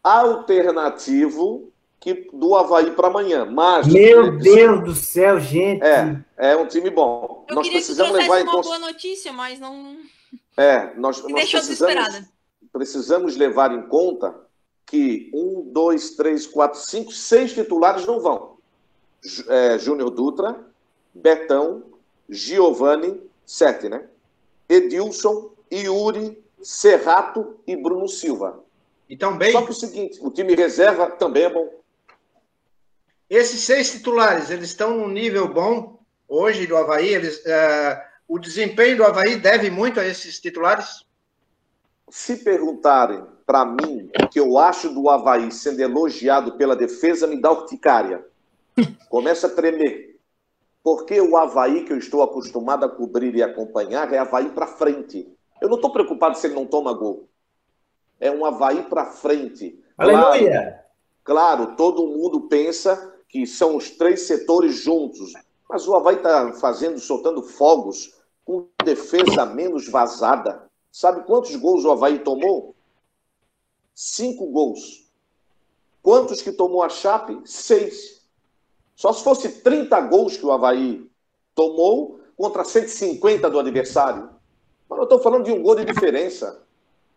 alternativo que do Havaí para amanhã. Mas, Meu Deus do céu, gente. É, é um time bom. Eu nós queria precisamos que levar em uma cons... boa notícia, mas não. É, nós, nós precisamos, precisamos levar em conta que um, dois, três, quatro, cinco, seis titulares não vão. É, Júnior Dutra, Betão, Giovanni, sete, né? Edilson, Yuri, Serrato e Bruno Silva. Então, bem, Só que o seguinte, o time reserva também é bom. esses seis titulares, eles estão num nível bom hoje do Havaí. Eles, eh, o desempenho do Havaí deve muito a esses titulares? Se perguntarem para mim o que eu acho do Havaí sendo elogiado pela defesa, me dá urticária. Começa a tremer. Porque o Havaí que eu estou acostumado a cobrir e acompanhar é Havaí para frente. Eu não estou preocupado se ele não toma gol. É um Havaí para frente. Claro, Aleluia! Claro, todo mundo pensa que são os três setores juntos. Mas o Havaí está fazendo, soltando fogos com defesa menos vazada. Sabe quantos gols o Havaí tomou? Cinco gols. Quantos que tomou a Chape? Seis. Só se fosse 30 gols que o Havaí tomou contra 150 do adversário. Mas eu estou falando de um gol de diferença.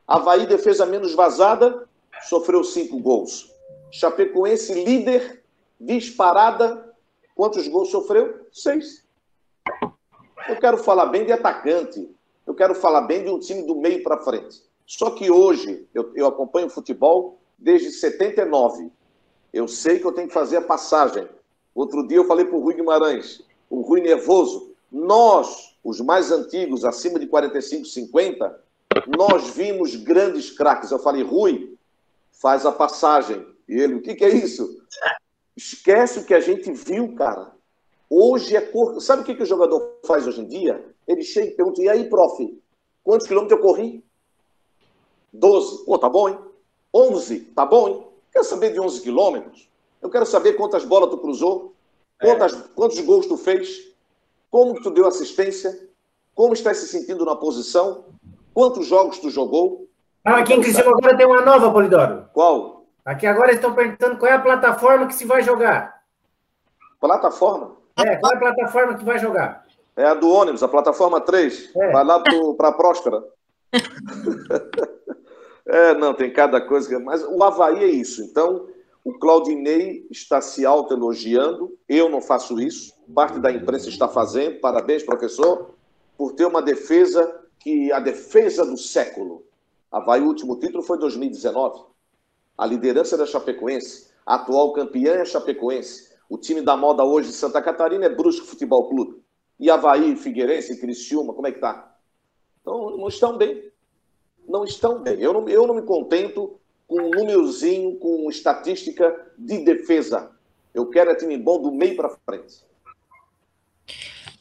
Havaí, defesa menos vazada, sofreu cinco gols. Chapecoense, líder, disparada. Quantos gols sofreu? Seis. Eu quero falar bem de atacante. Eu quero falar bem de um time do meio para frente. Só que hoje, eu, eu acompanho futebol desde 79. Eu sei que eu tenho que fazer a passagem. Outro dia eu falei para o Rui Guimarães, o Rui nervoso. Nós, os mais antigos, acima de 45, 50, nós vimos grandes craques. Eu falei, Rui, faz a passagem. E ele, o que, que é isso? Esquece o que a gente viu, cara. Hoje é cor... Sabe o que, que o jogador faz hoje em dia? Ele chega e pergunta, e aí, prof, quantos quilômetros eu corri? 12. Pô, tá bom, hein? 11. Tá bom, hein? Quero saber de 11 quilômetros. Eu quero saber quantas bolas tu cruzou, quantas, quantos gols tu fez, como tu deu assistência, como está se sentindo na posição, quantos jogos tu jogou. Ah, aqui em Criciúma agora tem uma nova, Polidoro. Qual? Aqui agora estão perguntando qual é a plataforma que se vai jogar. Plataforma? É, qual é a plataforma que vai jogar? É a do ônibus, a plataforma 3. É. Vai lá para a Próspera. é, não, tem cada coisa. Mas o Havaí é isso. Então, o Claudinei está se autoelogiando. Eu não faço isso. Parte da imprensa está fazendo. Parabéns, professor, por ter uma defesa que a defesa do século. Havaí, o último título foi em 2019. A liderança da Chapecoense. A atual campeã é a Chapecoense. O time da moda hoje de Santa Catarina é Brusque Futebol Clube. E Havaí, Figueirense, Criciúma, como é que tá? Então, não estão bem. Não estão bem. Eu não, eu não me contento com um númerozinho, com estatística de defesa. Eu quero é time bom do meio para frente.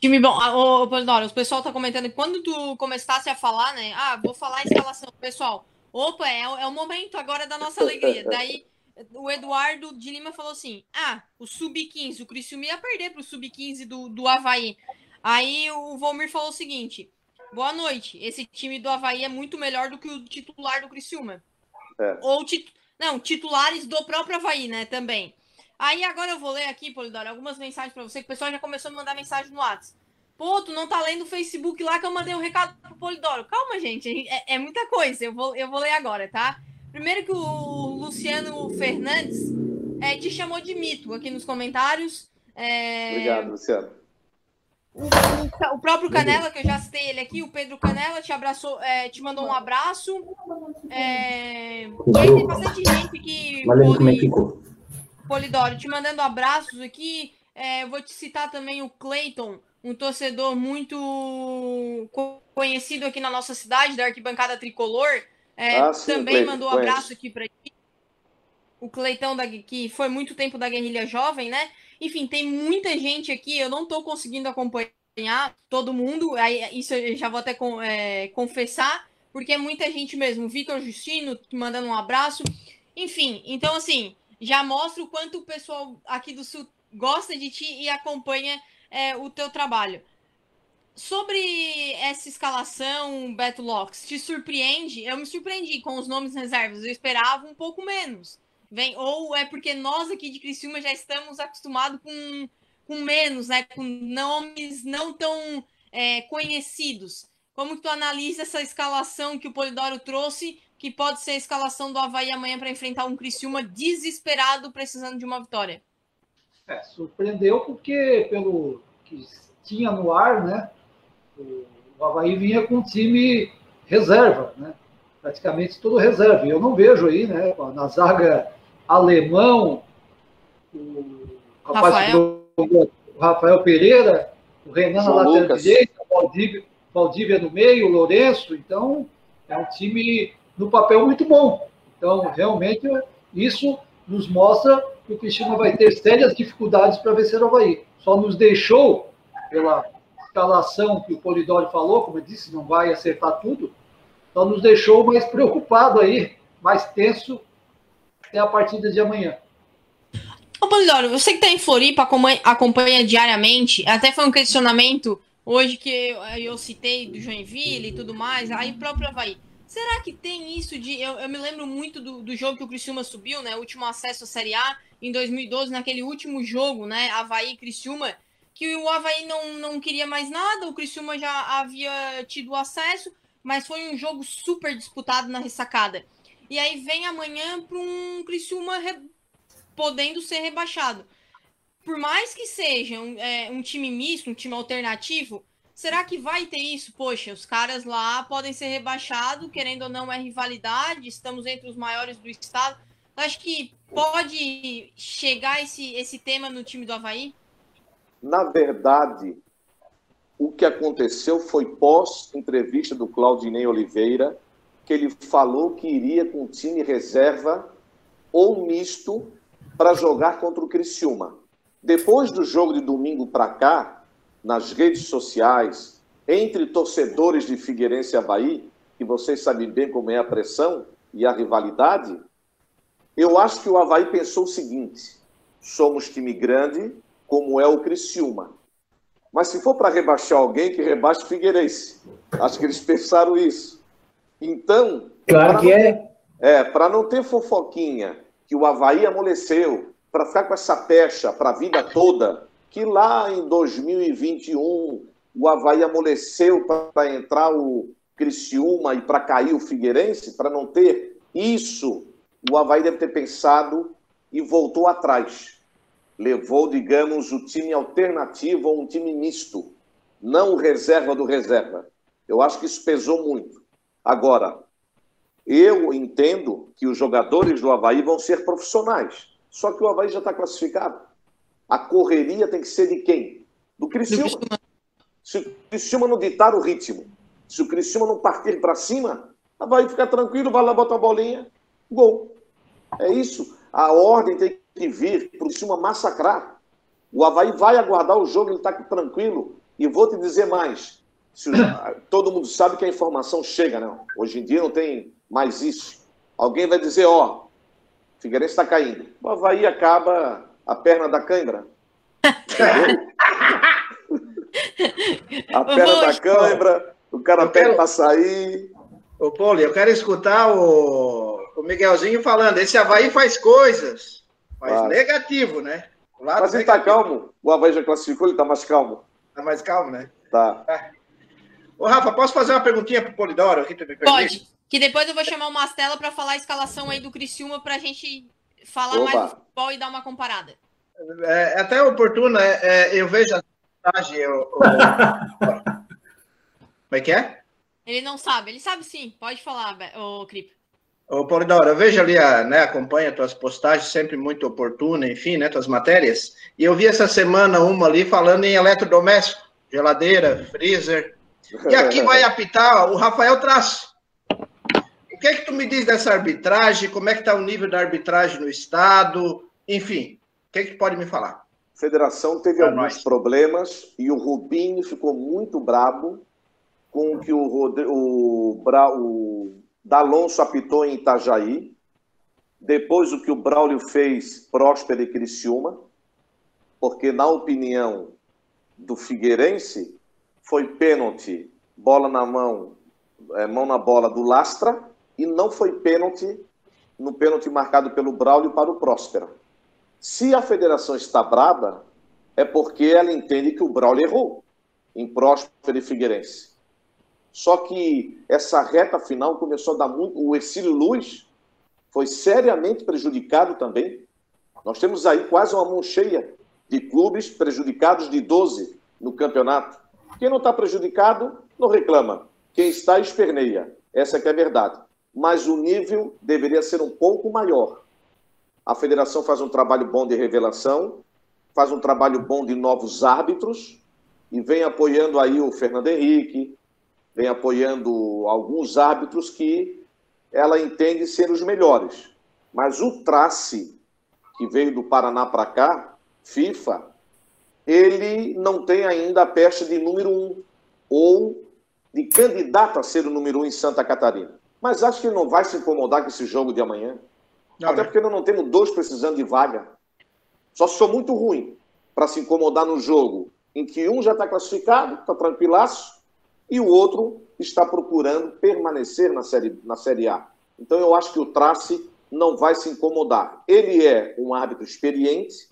Time bom. Ah, Ô, Polidoro, o pessoal tá comentando que quando tu começasse a falar, né? Ah, vou falar a escalação. Pessoal, opa, é, o- é o momento agora da nossa alegria. Daí o Eduardo de Lima falou assim: ah, o Sub-15, o Criciúma ia perder pro Sub-15 do, do Havaí. Aí o Volmir falou o seguinte: boa noite, esse time do Havaí é muito melhor do que o titular do Criciúma. É. Ou tit- Não, titulares do próprio Havaí, né? Também. Aí agora eu vou ler aqui, Polidoro, algumas mensagens para você, que o pessoal já começou a me mandar mensagem no WhatsApp. Pô, tu não tá lendo o Facebook lá que eu mandei um recado pro Polidoro. Calma, gente, é, é muita coisa. Eu vou, eu vou ler agora, tá? Primeiro que o Luciano Fernandes é, te chamou de mito aqui nos comentários. É... Obrigado, Luciano. O, o, o, próprio Canela, que eu já citei ele aqui, o Pedro Canela, te abraçou, é, te mandou um abraço. É... E aí tem bastante gente que. Valeu, como é que ficou? Polidoro, te mandando abraços aqui. É, vou te citar também o Clayton, um torcedor muito conhecido aqui na nossa cidade, da arquibancada tricolor. É, ah, sim, também Clayton, mandou um abraço aqui para ti. O Cleitão, da, que foi muito tempo da Guerrilha Jovem, né? Enfim, tem muita gente aqui, eu não estou conseguindo acompanhar todo mundo, aí, isso eu já vou até é, confessar, porque é muita gente mesmo. Vitor Justino mandando um abraço. Enfim, então assim, já mostra o quanto o pessoal aqui do Sul gosta de ti e acompanha é, o teu trabalho. Sobre essa escalação, Beto Locks, te surpreende? Eu me surpreendi com os nomes reservas, eu esperava um pouco menos. Vem, ou é porque nós aqui de Criciúma já estamos acostumados com, com menos, né? Com nomes não tão é, conhecidos. Como tu analisa essa escalação que o Polidoro trouxe, que pode ser a escalação do Havaí amanhã para enfrentar um Criciúma desesperado, precisando de uma vitória? É, surpreendeu porque, pelo que tinha no ar, né? O Havaí vinha com um time reserva, né? Praticamente todo reserva. Eu não vejo aí, né? Na zaga alemão, o Rafael, o Rafael Pereira, o Renan na lateral direita, o Valdívia, Valdívia no meio, o Lourenço. Então, é um time no papel muito bom. Então, realmente, isso nos mostra que o Cristina vai ter sérias dificuldades para vencer o Havaí. Só nos deixou, pela escalação que o Polidori falou, como eu disse, não vai acertar tudo, só nos deixou mais preocupado aí, mais tenso até a partida de amanhã. Ô, Polidoro, você que está em Floripa, acompanha, diariamente, até foi um questionamento hoje que eu, eu citei do Joinville e tudo mais, aí próprio Havaí. Será que tem isso de. Eu, eu me lembro muito do, do jogo que o Criciúma subiu, né? O último acesso à Série A em 2012, naquele último jogo, né? Havaí Criciúma, que o Havaí não, não queria mais nada, o Criciúma já havia tido acesso, mas foi um jogo super disputado na ressacada. E aí vem amanhã para um Criciúma re... podendo ser rebaixado. Por mais que seja um, é, um time misto, um time alternativo, será que vai ter isso? Poxa, os caras lá podem ser rebaixados, querendo ou não é rivalidade, estamos entre os maiores do estado. Acho que pode chegar esse, esse tema no time do Havaí? Na verdade, o que aconteceu foi pós-entrevista do Claudinei Oliveira, que ele falou que iria com time reserva ou misto para jogar contra o Criciúma. Depois do jogo de domingo para cá, nas redes sociais, entre torcedores de Figueirense e Havaí, que vocês sabem bem como é a pressão e a rivalidade, eu acho que o Havaí pensou o seguinte: somos time grande, como é o Criciúma. Mas se for para rebaixar alguém, que rebaixe o Figueirense. Acho que eles pensaram isso. Então. Claro que é. Ter, é, para não ter fofoquinha que o Havaí amoleceu, para ficar com essa pecha para a vida toda, que lá em 2021 o Havaí amoleceu para entrar o Criciúma e para cair o Figueirense, para não ter isso, o Havaí deve ter pensado e voltou atrás. Levou, digamos, o time alternativo ou um time misto, não o reserva do reserva. Eu acho que isso pesou muito. Agora, eu entendo que os jogadores do Havaí vão ser profissionais. Só que o Havaí já está classificado. A correria tem que ser de quem? Do Criciúma. Se o Criciúma não ditar o ritmo, se o Criciúma não partir para cima, o Havaí fica tranquilo, vai lá, bota a bolinha, gol. É isso. A ordem tem que vir para o Criciúma massacrar. O Havaí vai aguardar o jogo, ele está tranquilo. E vou te dizer mais: se, todo mundo sabe que a informação chega, né? Hoje em dia não tem mais isso. Alguém vai dizer, ó, Figueirense está caindo. O Havaí acaba a perna da cãibra. a perna da cãibra, o cara pede para sair. Ô, Paulo, eu quero escutar o, Miguelzinho falando, esse Havaí faz coisas, mas claro. negativo, né? Lado mas ele tá calmo. O Havaí já classificou, ele tá mais calmo. Tá mais calmo, né? Tá. tá. Ô, Rafa, posso fazer uma perguntinha pro Polidoro aqui? Pode. Que depois eu vou chamar o Mastela para falar a escalação aí do Criciúma pra gente falar Opa. mais do futebol e dar uma comparada. É, é até oportuno, é, é, eu vejo a mensagem. Eu, Como é que é? Ele não sabe, ele sabe sim, pode falar, o Crip. Ô, Polidoro, eu vejo ali, a, né, acompanha tuas postagens, sempre muito oportuna, enfim, né, tuas matérias, e eu vi essa semana uma ali falando em eletrodoméstico, geladeira, freezer, e aqui vai apitar o Rafael Traço. O que é que tu me diz dessa arbitragem, como é que está o nível da arbitragem no estado, enfim, o que é que tu pode me falar? A federação teve pra alguns nós. problemas e o Rubinho ficou muito brabo com que o, o, o D'Alonso apitou em Itajaí, depois o que o Braulio fez, Próspero e Criciúma, porque, na opinião do Figueirense, foi pênalti, bola na mão, é, mão na bola do Lastra, e não foi pênalti no pênalti marcado pelo Braulio para o Próspera. Se a federação está braba, é porque ela entende que o Braulio errou em Próspero e Figueirense. Só que essa reta final começou a dar muito. O Exílio Luz foi seriamente prejudicado também. Nós temos aí quase uma mão cheia de clubes prejudicados de 12 no campeonato. Quem não está prejudicado, não reclama. Quem está, esperneia. Essa é que é a verdade. Mas o nível deveria ser um pouco maior. A federação faz um trabalho bom de revelação, faz um trabalho bom de novos árbitros e vem apoiando aí o Fernando Henrique, vem apoiando alguns árbitros que ela entende ser os melhores. Mas o Trace, que veio do Paraná para cá, FIFA, ele não tem ainda a pecha de número um, ou de candidato a ser o número um em Santa Catarina. Mas acho que não vai se incomodar com esse jogo de amanhã. Não, Até né? porque nós não temos dois precisando de vaga. Só se for muito ruim para se incomodar no jogo em que um já está classificado, está tranquilaço, e o outro está procurando permanecer na série, na série A. Então eu acho que o Trace não vai se incomodar. Ele é um árbitro experiente,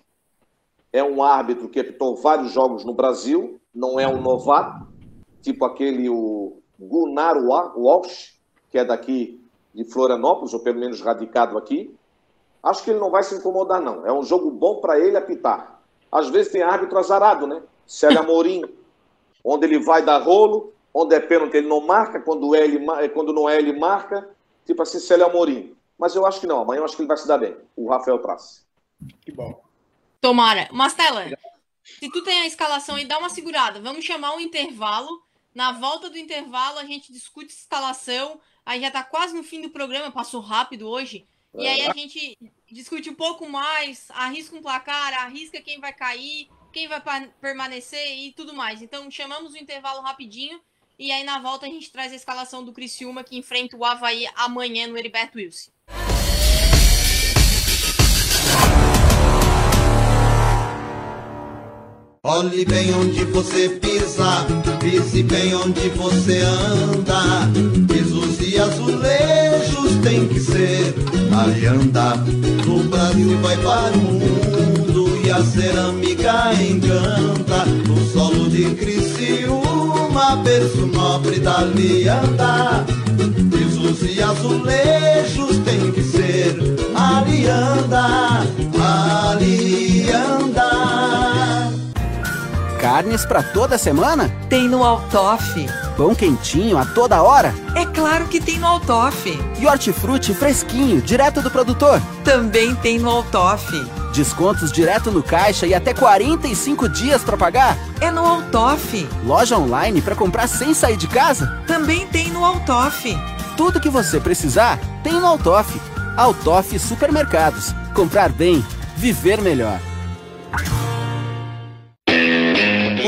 é um árbitro que apitou vários jogos no Brasil, não é um novato, tipo aquele o Gunnar Walsh, que é daqui de Florianópolis, ou pelo menos radicado aqui. Acho que ele não vai se incomodar, não. É um jogo bom para ele apitar. Às vezes tem árbitro azarado, né? Célia Amorim, onde ele vai dar rolo, Onde é pênalti, ele não marca. Quando, é, ele, quando não é, ele marca. Tipo assim, é Amorim. Mas eu acho que não. Amanhã eu acho que ele vai se dar bem. O Rafael Trace. Que bom. Tomara. Mastela, se tu tem a escalação aí, dá uma segurada. Vamos chamar um intervalo. Na volta do intervalo, a gente discute escalação. Aí já tá quase no fim do programa, passou rápido hoje. E aí a gente discute um pouco mais, arrisca um placar, arrisca quem vai cair, quem vai permanecer e tudo mais. Então chamamos o intervalo rapidinho e aí na volta a gente traz a escalação do Criciúma que enfrenta o Havaí amanhã no Heriberto Wilson. Olhe bem onde você pisa, pise bem onde você anda. Pisos e azulejos tem que ser alianda. No Brasil vai para o mundo e a cerâmica encanta. No solo de Criciúma berço nobre da lianda. Pisos e azulejos tem que ser alianda, alianda. Carnes para toda semana? Tem no Altoff. Pão quentinho a toda hora? É claro que tem no Altoff. E hortifruti fresquinho, direto do produtor? Também tem no Altoff. Descontos direto no caixa e até 45 dias para pagar? É no Altoff. Loja online para comprar sem sair de casa? Também tem no Altoff. Tudo que você precisar tem no Altoff. Altoff Supermercados. Comprar bem, viver melhor.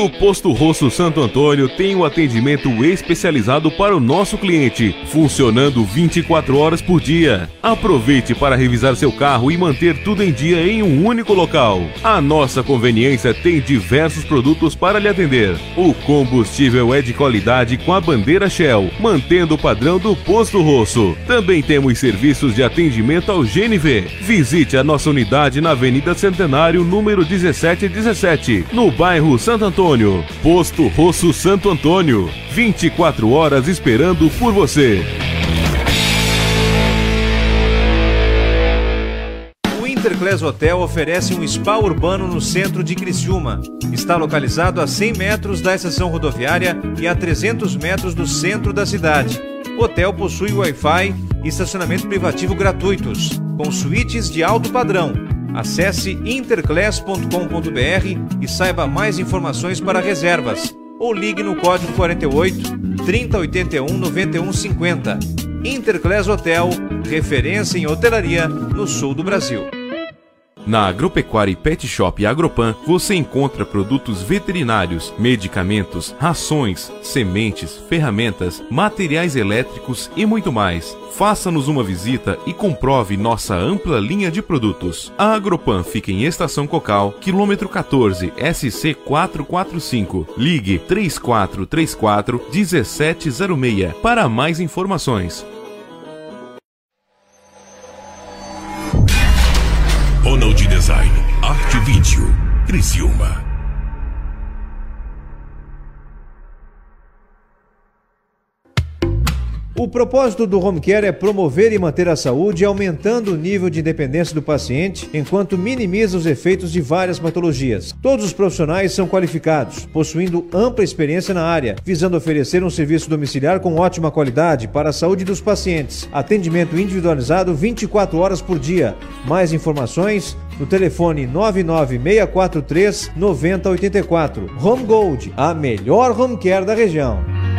O Posto Rosso Santo Antônio tem um atendimento especializado para o nosso cliente, funcionando 24 horas por dia. Aproveite para revisar seu carro e manter tudo em dia em um único local. A nossa conveniência tem diversos produtos para lhe atender. O combustível é de qualidade com a bandeira Shell, mantendo o padrão do Posto Rosso. Também temos serviços de atendimento ao GNV. Visite a nossa unidade na Avenida Centenário, número 1717, no bairro Santo Antônio. Posto Rosso Santo Antônio. 24 horas esperando por você. O Interclass Hotel oferece um spa urbano no centro de Criciúma. Está localizado a 100 metros da estação rodoviária e a 300 metros do centro da cidade. O hotel possui Wi-Fi e estacionamento privativo gratuitos, com suítes de alto padrão. Acesse interclass.com.br e saiba mais informações para reservas ou ligue no código 48 3081 9150. Interclass Hotel, referência em hotelaria no sul do Brasil. Na Agropecuária e Pet Shop Agropan, você encontra produtos veterinários, medicamentos, rações, sementes, ferramentas, materiais elétricos e muito mais. Faça-nos uma visita e comprove nossa ampla linha de produtos. A Agropan fica em Estação Cocal, quilômetro 14, SC 445. Ligue 3434 1706 para mais informações. Design, Arte Vídeo, Criciúma. O propósito do Home Care é promover e manter a saúde, aumentando o nível de independência do paciente, enquanto minimiza os efeitos de várias patologias. Todos os profissionais são qualificados, possuindo ampla experiência na área, visando oferecer um serviço domiciliar com ótima qualidade para a saúde dos pacientes. Atendimento individualizado 24 horas por dia. Mais informações no telefone 99643 9084. Home Gold, a melhor home care da região.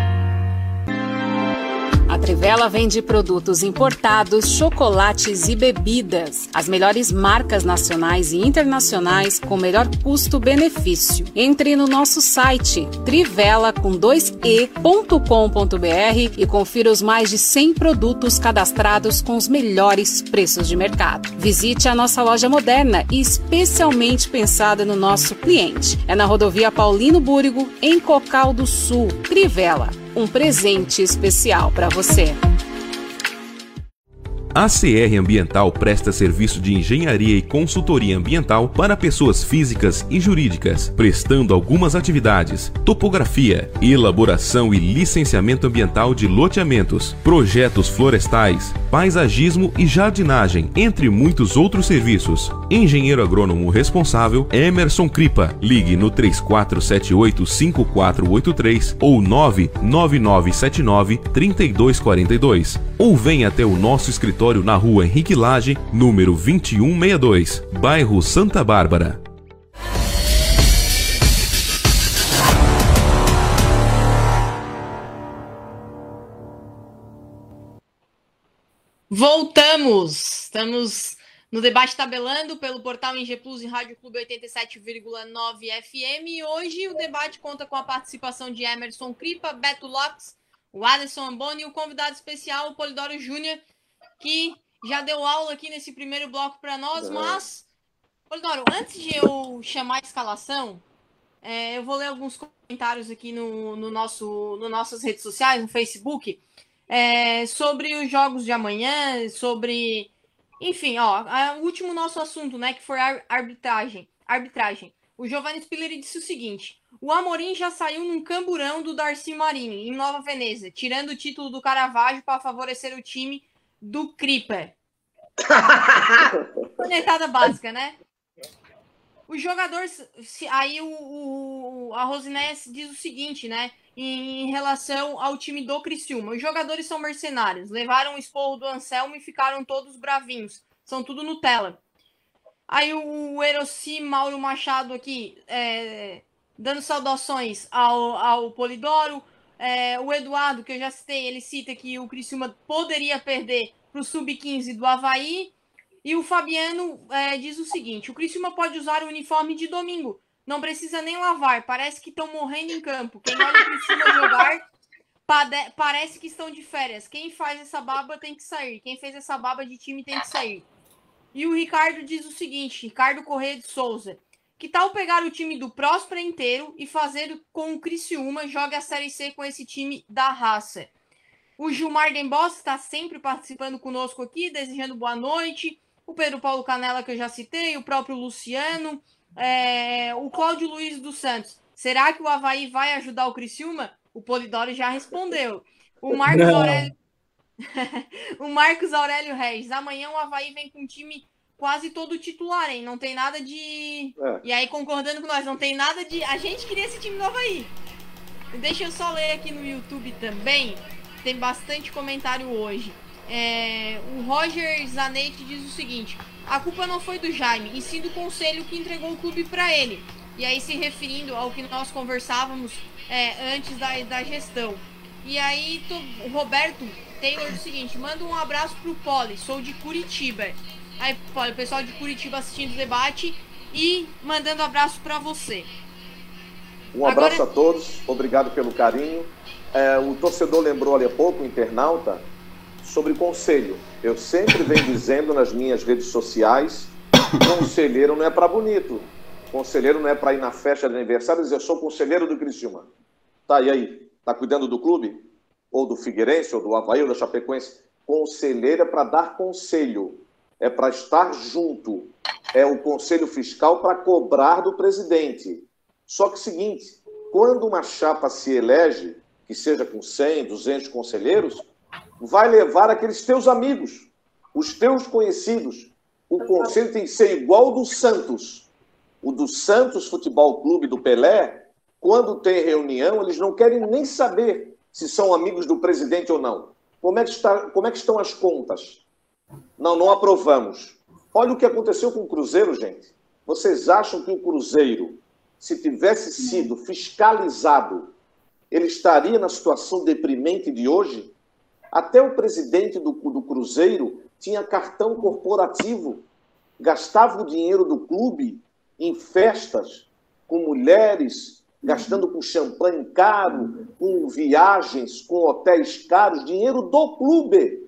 Trivela vende produtos importados, chocolates e bebidas. As melhores marcas nacionais e internacionais com melhor custo-benefício. Entre no nosso site trivela com 2e.com.br e confira os mais de 100 produtos cadastrados com os melhores preços de mercado. Visite a nossa loja moderna e especialmente pensada no nosso cliente. É na rodovia Paulino Búrigo, em Cocal do Sul. Trivela um presente especial para você. A CR Ambiental presta serviço de engenharia e consultoria ambiental para pessoas físicas e jurídicas, prestando algumas atividades: topografia, elaboração e licenciamento ambiental de loteamentos, projetos florestais, paisagismo e jardinagem, entre muitos outros serviços. Engenheiro agrônomo responsável Emerson Cripa. Ligue no 3478-5483 ou 99979-3242 ou venha até o nosso escritório na rua Henrique Lage, número 2162, bairro Santa Bárbara. Voltamos! Estamos no debate tabelando pelo portal G Plus e Rádio Clube 87,9 FM. E hoje o debate conta com a participação de Emerson Cripa, Beto Lopes, o Alisson Amboni e o convidado especial, o Polidoro Júnior, que já deu aula aqui nesse primeiro bloco para nós, mas, Polidoro, antes de eu chamar a escalação, é, eu vou ler alguns comentários aqui no, no nosso, no nossas redes sociais, no Facebook, é, sobre os jogos de amanhã, sobre. Enfim, ó, o último nosso assunto, né, que foi a arbitragem. Arbitragem. O Giovanni Spiller disse o seguinte: o Amorim já saiu num camburão do Darcy Marini, em Nova Veneza, tirando o título do Caravaggio para favorecer o time do Creeper. Conectada básica, né? O jogador. Aí o, o, a Rosiné diz o seguinte, né? Em, em relação ao time do Criciúma. Os jogadores são mercenários. Levaram o esporro do Anselmo e ficaram todos bravinhos. São tudo Nutella. Aí o, o Eroci Mauro Machado aqui, é, dando saudações ao, ao Polidoro. É, o Eduardo, que eu já citei, ele cita que o Criciúma poderia perder para o Sub-15 do Havaí. E o Fabiano é, diz o seguinte: o Criciúma pode usar o uniforme de domingo. Não precisa nem lavar, parece que estão morrendo em campo. Quem olha por cima jogar, parece que estão de férias. Quem faz essa baba tem que sair. Quem fez essa baba de time tem que sair. E o Ricardo diz o seguinte: Ricardo Corrêa de Souza. Que tal pegar o time do Próspera inteiro e fazer com o Criciúma jogue a Série C com esse time da raça? O Gilmar Dembos está sempre participando conosco aqui, desejando boa noite. O Pedro Paulo Canela, que eu já citei, o próprio Luciano, é, o Cláudio Luiz dos Santos. Será que o Havaí vai ajudar o Criciúma? O Polidoro já respondeu. O Marcos. Aurélio. o Marcos Aurélio Reis. Amanhã o Havaí vem com um time quase todo titular, hein? Não tem nada de. É. E aí, concordando com nós, não tem nada de. A gente queria esse time do Havaí. Deixa eu só ler aqui no YouTube também. Tem bastante comentário hoje. É, o Roger Zanetti diz o seguinte: a culpa não foi do Jaime, e sim do conselho que entregou o clube para ele. E aí, se referindo ao que nós conversávamos é, antes da, da gestão. E aí, o Roberto Taylor diz o seguinte: manda um abraço pro Poli, sou de Curitiba. Aí, Poli, o pessoal de Curitiba assistindo o debate e mandando abraço para você. Um abraço a todos, obrigado pelo carinho. É, o torcedor lembrou ali há pouco, o internauta, sobre conselho. Eu sempre venho dizendo nas minhas redes sociais: conselheiro não é para bonito. Conselheiro não é para ir na festa de aniversário e dizer eu sou conselheiro do Criciúma. Tá, e aí? Tá cuidando do clube? Ou do Figueirense, ou do Havaí, ou da Chapecoense? Conselheiro é para dar conselho, é para estar junto. É o conselho fiscal para cobrar do presidente. Só que seguinte, quando uma chapa se elege, que seja com 100, 200 conselheiros, vai levar aqueles teus amigos, os teus conhecidos. O conselho tem que ser igual ao do Santos. O do Santos Futebol Clube do Pelé, quando tem reunião, eles não querem nem saber se são amigos do presidente ou não. Como é que, está, como é que estão as contas? Não, não aprovamos. Olha o que aconteceu com o Cruzeiro, gente. Vocês acham que o Cruzeiro, se tivesse sido fiscalizado, ele estaria na situação deprimente de hoje? Até o presidente do, do Cruzeiro tinha cartão corporativo, gastava o dinheiro do clube em festas, com mulheres, gastando com champanhe caro, com viagens, com hotéis caros, dinheiro do clube.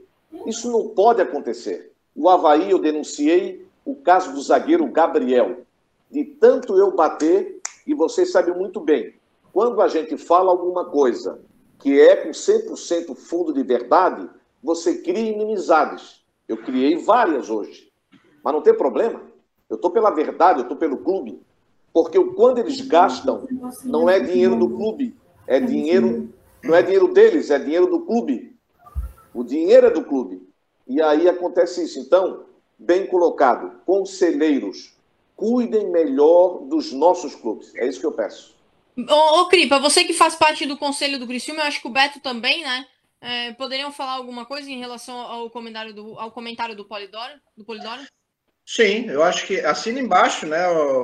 Isso não pode acontecer. O Havaí, eu denunciei o caso do zagueiro Gabriel. De tanto eu bater, e vocês sabem muito bem, quando a gente fala alguma coisa que é com 100% fundo de verdade, você cria inimizades. Eu criei várias hoje. Mas não tem problema. Eu estou pela verdade, eu estou pelo clube. Porque quando eles gastam, não é dinheiro do clube, é dinheiro, não é dinheiro deles, é dinheiro do clube. O dinheiro é do clube. E aí acontece isso. Então, bem colocado, conselheiros, cuidem melhor dos nossos clubes. É isso que eu peço. Ô, ô Cripa, você que faz parte do conselho do Criciúma, eu acho que o Beto também, né? É, poderiam falar alguma coisa em relação ao comentário do, ao comentário do Polidoro? Do Polidoro? Sim, eu acho que assina embaixo, né,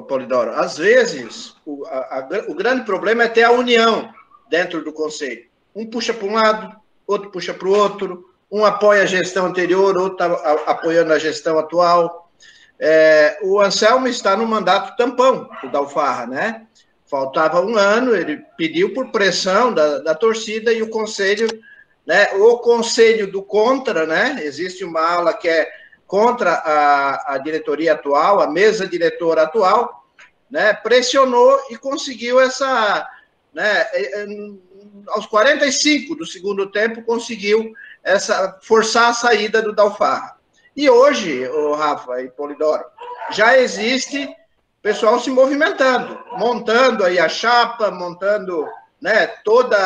Polidoro? Às vezes, o, a- a- o grande problema é ter a união dentro do conselho. Um puxa para um lado, outro puxa para o outro, um apoia a gestão anterior, outro está apoiando a gestão atual. É, o Anselmo está no mandato tampão do Dalfarra, né? Faltava um ano, ele pediu por pressão da, da torcida e o conselho, né? O conselho do contra, né? Existe uma ala que é contra a, a diretoria atual, a mesa diretora atual, né? Pressionou e conseguiu essa, né? Aos 45 do segundo tempo conseguiu essa forçar a saída do Dalfarra. E hoje, o Rafa e Polidoro, já existe pessoal se movimentando, montando aí a chapa, montando né, toda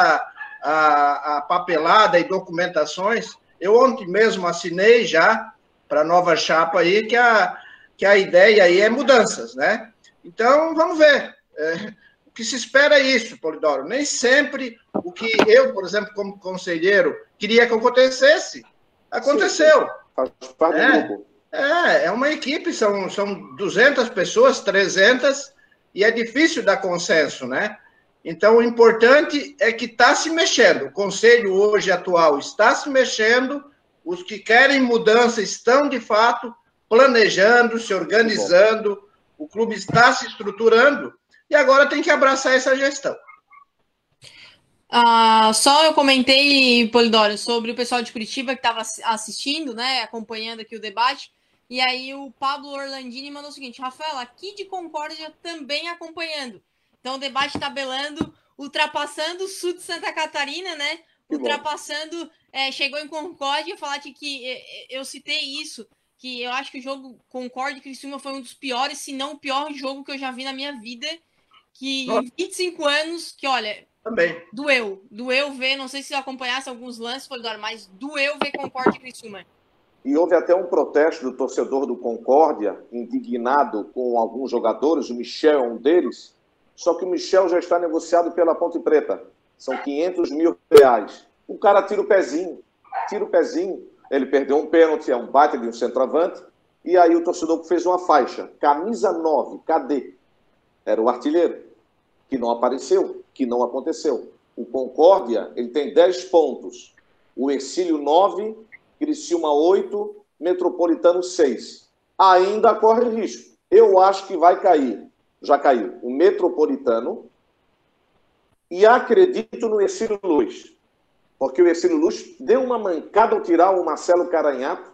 a, a papelada e documentações. Eu ontem mesmo assinei já para a nova chapa aí que a, que a ideia aí é mudanças, né? Então, vamos ver. É, o que se espera é isso, Polidoro. Nem sempre o que eu, por exemplo, como conselheiro, queria que acontecesse, aconteceu. Parte É. É, é uma equipe, são, são 200 pessoas, 300, e é difícil dar consenso, né? Então, o importante é que está se mexendo. O conselho hoje atual está se mexendo, os que querem mudança estão, de fato, planejando, se organizando, o clube está se estruturando, e agora tem que abraçar essa gestão. Ah, só eu comentei, Polidoro, sobre o pessoal de Curitiba que estava assistindo, né, acompanhando aqui o debate. E aí o Pablo Orlandini mandou o seguinte: Rafael, aqui de Concórdia também acompanhando. Então o debate tabelando, ultrapassando o sul de Santa Catarina, né? Que ultrapassando, é, chegou em Concórdia, falar que, que eu citei isso, que eu acho que o jogo Concórdia e Criciúma foi um dos piores, se não o pior jogo que eu já vi na minha vida. Que em 25 anos, que olha, também. Doeu. Doeu ver, não sei se acompanhasse alguns lances, Polidoro, mas doeu ver Concórdia e Criciúma. E houve até um protesto do torcedor do Concórdia, indignado com alguns jogadores, o Michel é um deles, só que o Michel já está negociado pela Ponte Preta. São 500 mil reais. O cara tira o pezinho, tira o pezinho. Ele perdeu um pênalti, é um bate de um centroavante. E aí o torcedor fez uma faixa. Camisa 9, cadê? Era o artilheiro, que não apareceu que não aconteceu. O Concórdia, ele tem 10 pontos. O Exílio, 9. Criciúma, 8. Metropolitano, 6. Ainda corre risco. Eu acho que vai cair. Já caiu. O Metropolitano. E acredito no Exílio Luz. Porque o Exílio Luz deu uma mancada ao tirar o Marcelo Caranhato.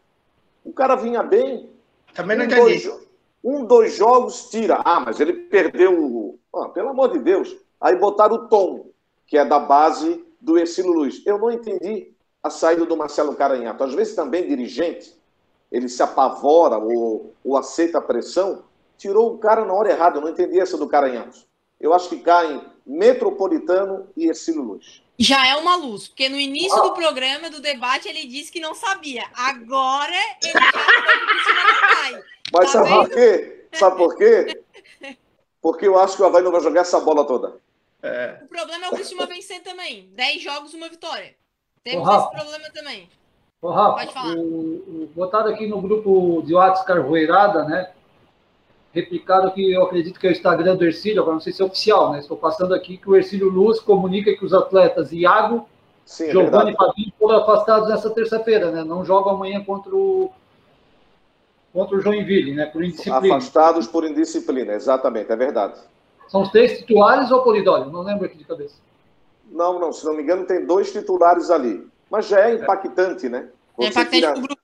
O cara vinha bem. Também não entendi. Dois, um, dois jogos, tira. Ah, mas ele perdeu. Ah, pelo amor de Deus. Aí botaram o Tom, que é da base do Ercílio Luiz. Eu não entendi a saída do Marcelo Caranhato. Às vezes também dirigente, ele se apavora ou, ou aceita a pressão, tirou o cara na hora errada. Eu não entendi essa do Caranhato. Eu acho que caem Metropolitano e Ercílio Luiz. Já é uma luz, porque no início ah. do programa, do debate, ele disse que não sabia. Agora ele já foi cai. Mas tá sabe por quê? Sabe por quê? Porque eu acho que o Havaí não vai jogar essa bola toda. É. O problema é o Criciúma vencer também. 10 jogos, uma vitória. Temos Ô, esse problema também. Ô, Rafa, Pode falar. O, o, botado aqui no grupo de WhatsApp Carvoeirada, né? Replicado que eu acredito que é o Instagram do Ercílio, agora não sei se é oficial, né? Estou passando aqui que o Ercílio Luz comunica que os atletas Iago, Sim, é Giovanni e Fabinho foram afastados nessa terça-feira, né? Não jogam amanhã contra o, contra o Joinville, né? Por indisciplina. Afastados por indisciplina, exatamente, é verdade. São os três titulares ou Polidório? Não lembro aqui de cabeça. Não, não, se não me engano, tem dois titulares ali. Mas já é impactante, né? Quando é impactante tira...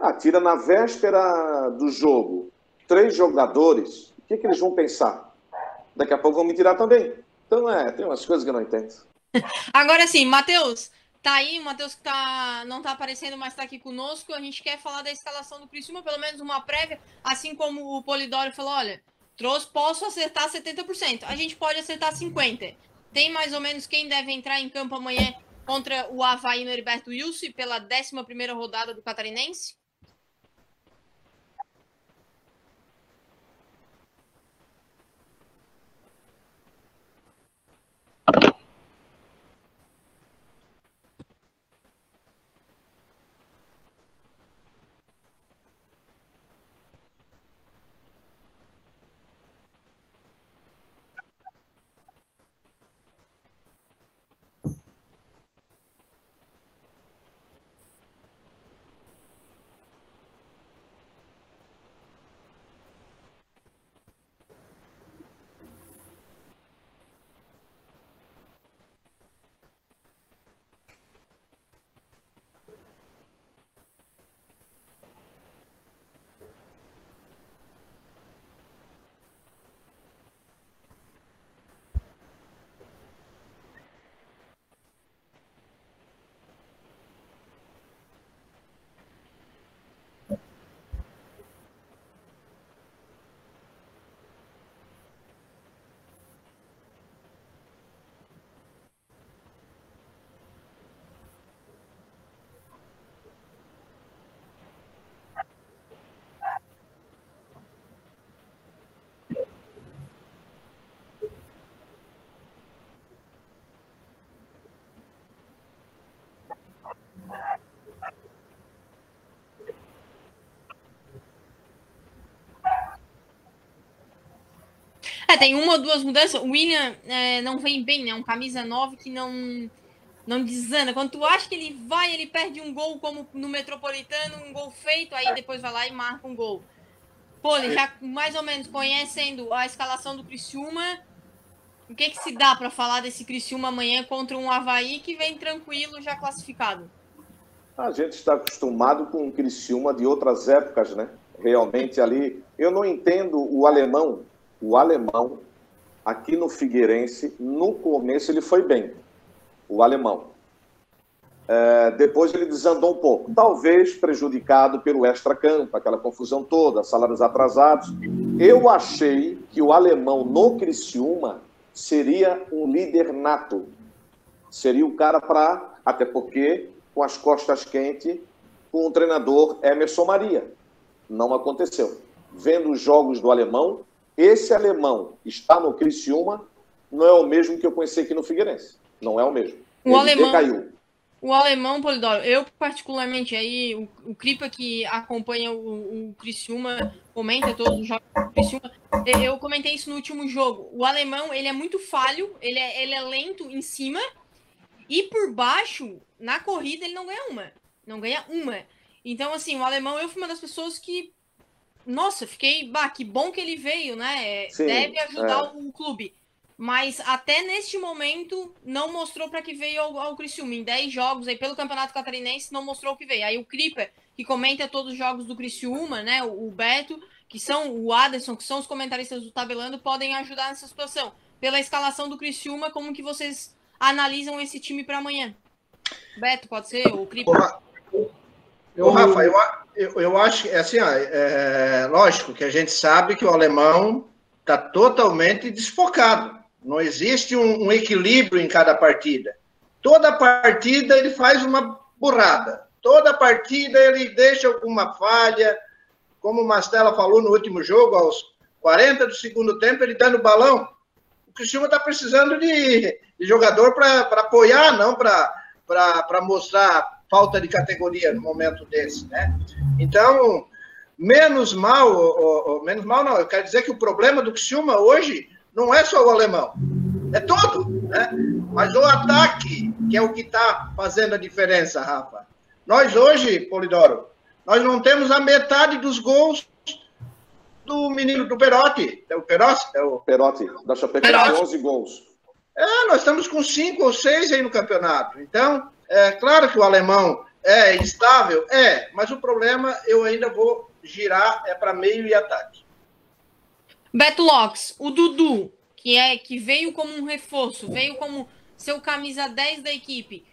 Ah, tira na véspera do jogo três jogadores, o que, que eles vão pensar? Daqui a pouco vão me tirar também. Então, é, tem umas coisas que eu não entendo. Agora sim, Matheus, tá aí, o Matheus que tá, não tá aparecendo, mas tá aqui conosco. A gente quer falar da escalação do Criciúma, pelo menos uma prévia, assim como o Polidoro falou, olha, Trouxe, posso acertar 70%. A gente pode acertar 50%. Tem mais ou menos quem deve entrar em campo amanhã contra o Havaí no Heriberto Wilson pela 11 rodada do Catarinense? É, tem uma ou duas mudanças. O William é, não vem bem, né? Um camisa 9 que não não desanda. Quando tu acha que ele vai, ele perde um gol, como no Metropolitano, um gol feito, aí depois vai lá e marca um gol. Pô, ele já mais ou menos conhecendo a escalação do Criciúma, O que, que se dá para falar desse Criciúma amanhã contra um Havaí que vem tranquilo, já classificado? A gente está acostumado com o Criciúma de outras épocas, né? Realmente ali. Eu não entendo o alemão. O alemão, aqui no Figueirense, no começo ele foi bem. O alemão. É, depois ele desandou um pouco, talvez prejudicado pelo extra-campo, aquela confusão toda, salários atrasados. Eu achei que o alemão no Criciúma seria um líder nato. Seria o cara para, até porque com as costas quentes, com o treinador Emerson Maria. Não aconteceu. Vendo os jogos do alemão, esse alemão está no Criciúma, não é o mesmo que eu conheci aqui no Figueirense. Não é o mesmo. O Ele alemão. Decaiu. O alemão, Polidoro, eu particularmente aí, o, o Cripa que acompanha o, o Criciúma, comenta todos os jogos do Criciúma, eu comentei isso no último jogo. O alemão, ele é muito falho, ele é, ele é lento em cima, e por baixo, na corrida, ele não ganha uma. Não ganha uma. Então, assim, o alemão, eu fui uma das pessoas que. Nossa, fiquei. Bah, que bom que ele veio, né? Sim, Deve ajudar é. o clube mas até neste momento não mostrou para que veio ao, ao Criciúma. Em 10 jogos aí pelo Campeonato Catarinense não mostrou o que veio. Aí o Creeper, que comenta todos os jogos do Criciúma, né, o, o Beto, que são o Aderson, que são os comentaristas do Tabelando, podem ajudar nessa situação. Pela escalação do Criciúma, como que vocês analisam esse time para amanhã? Beto, pode ser? O Creeper? Eu, Rafa, eu, eu, eu acho que, assim, ó, é, lógico que a gente sabe que o alemão está totalmente desfocado. Não existe um, um equilíbrio em cada partida. Toda partida ele faz uma burrada. Toda partida ele deixa alguma falha. Como o Mastella falou no último jogo, aos 40 do segundo tempo, ele dá no balão. O Cristiano está precisando de, de jogador para apoiar, não para mostrar falta de categoria no momento desse, né? Então, menos mal, ou, ou, menos mal não, eu quero dizer que o problema do Criciúma hoje não é só o alemão, é todo. Né? Mas o ataque, que é o que está fazendo a diferença, Rafa. Nós hoje, Polidoro, nós não temos a metade dos gols do menino do Perotti. É o Perotti? É o Perotti, da Chapecoense, 11 gols. É, nós estamos com cinco ou seis aí no campeonato. Então, é claro que o alemão é instável, é, mas o problema eu ainda vou girar é para meio e ataque. Beto Locks, o Dudu, que é que veio como um reforço, veio como seu camisa 10 da equipe,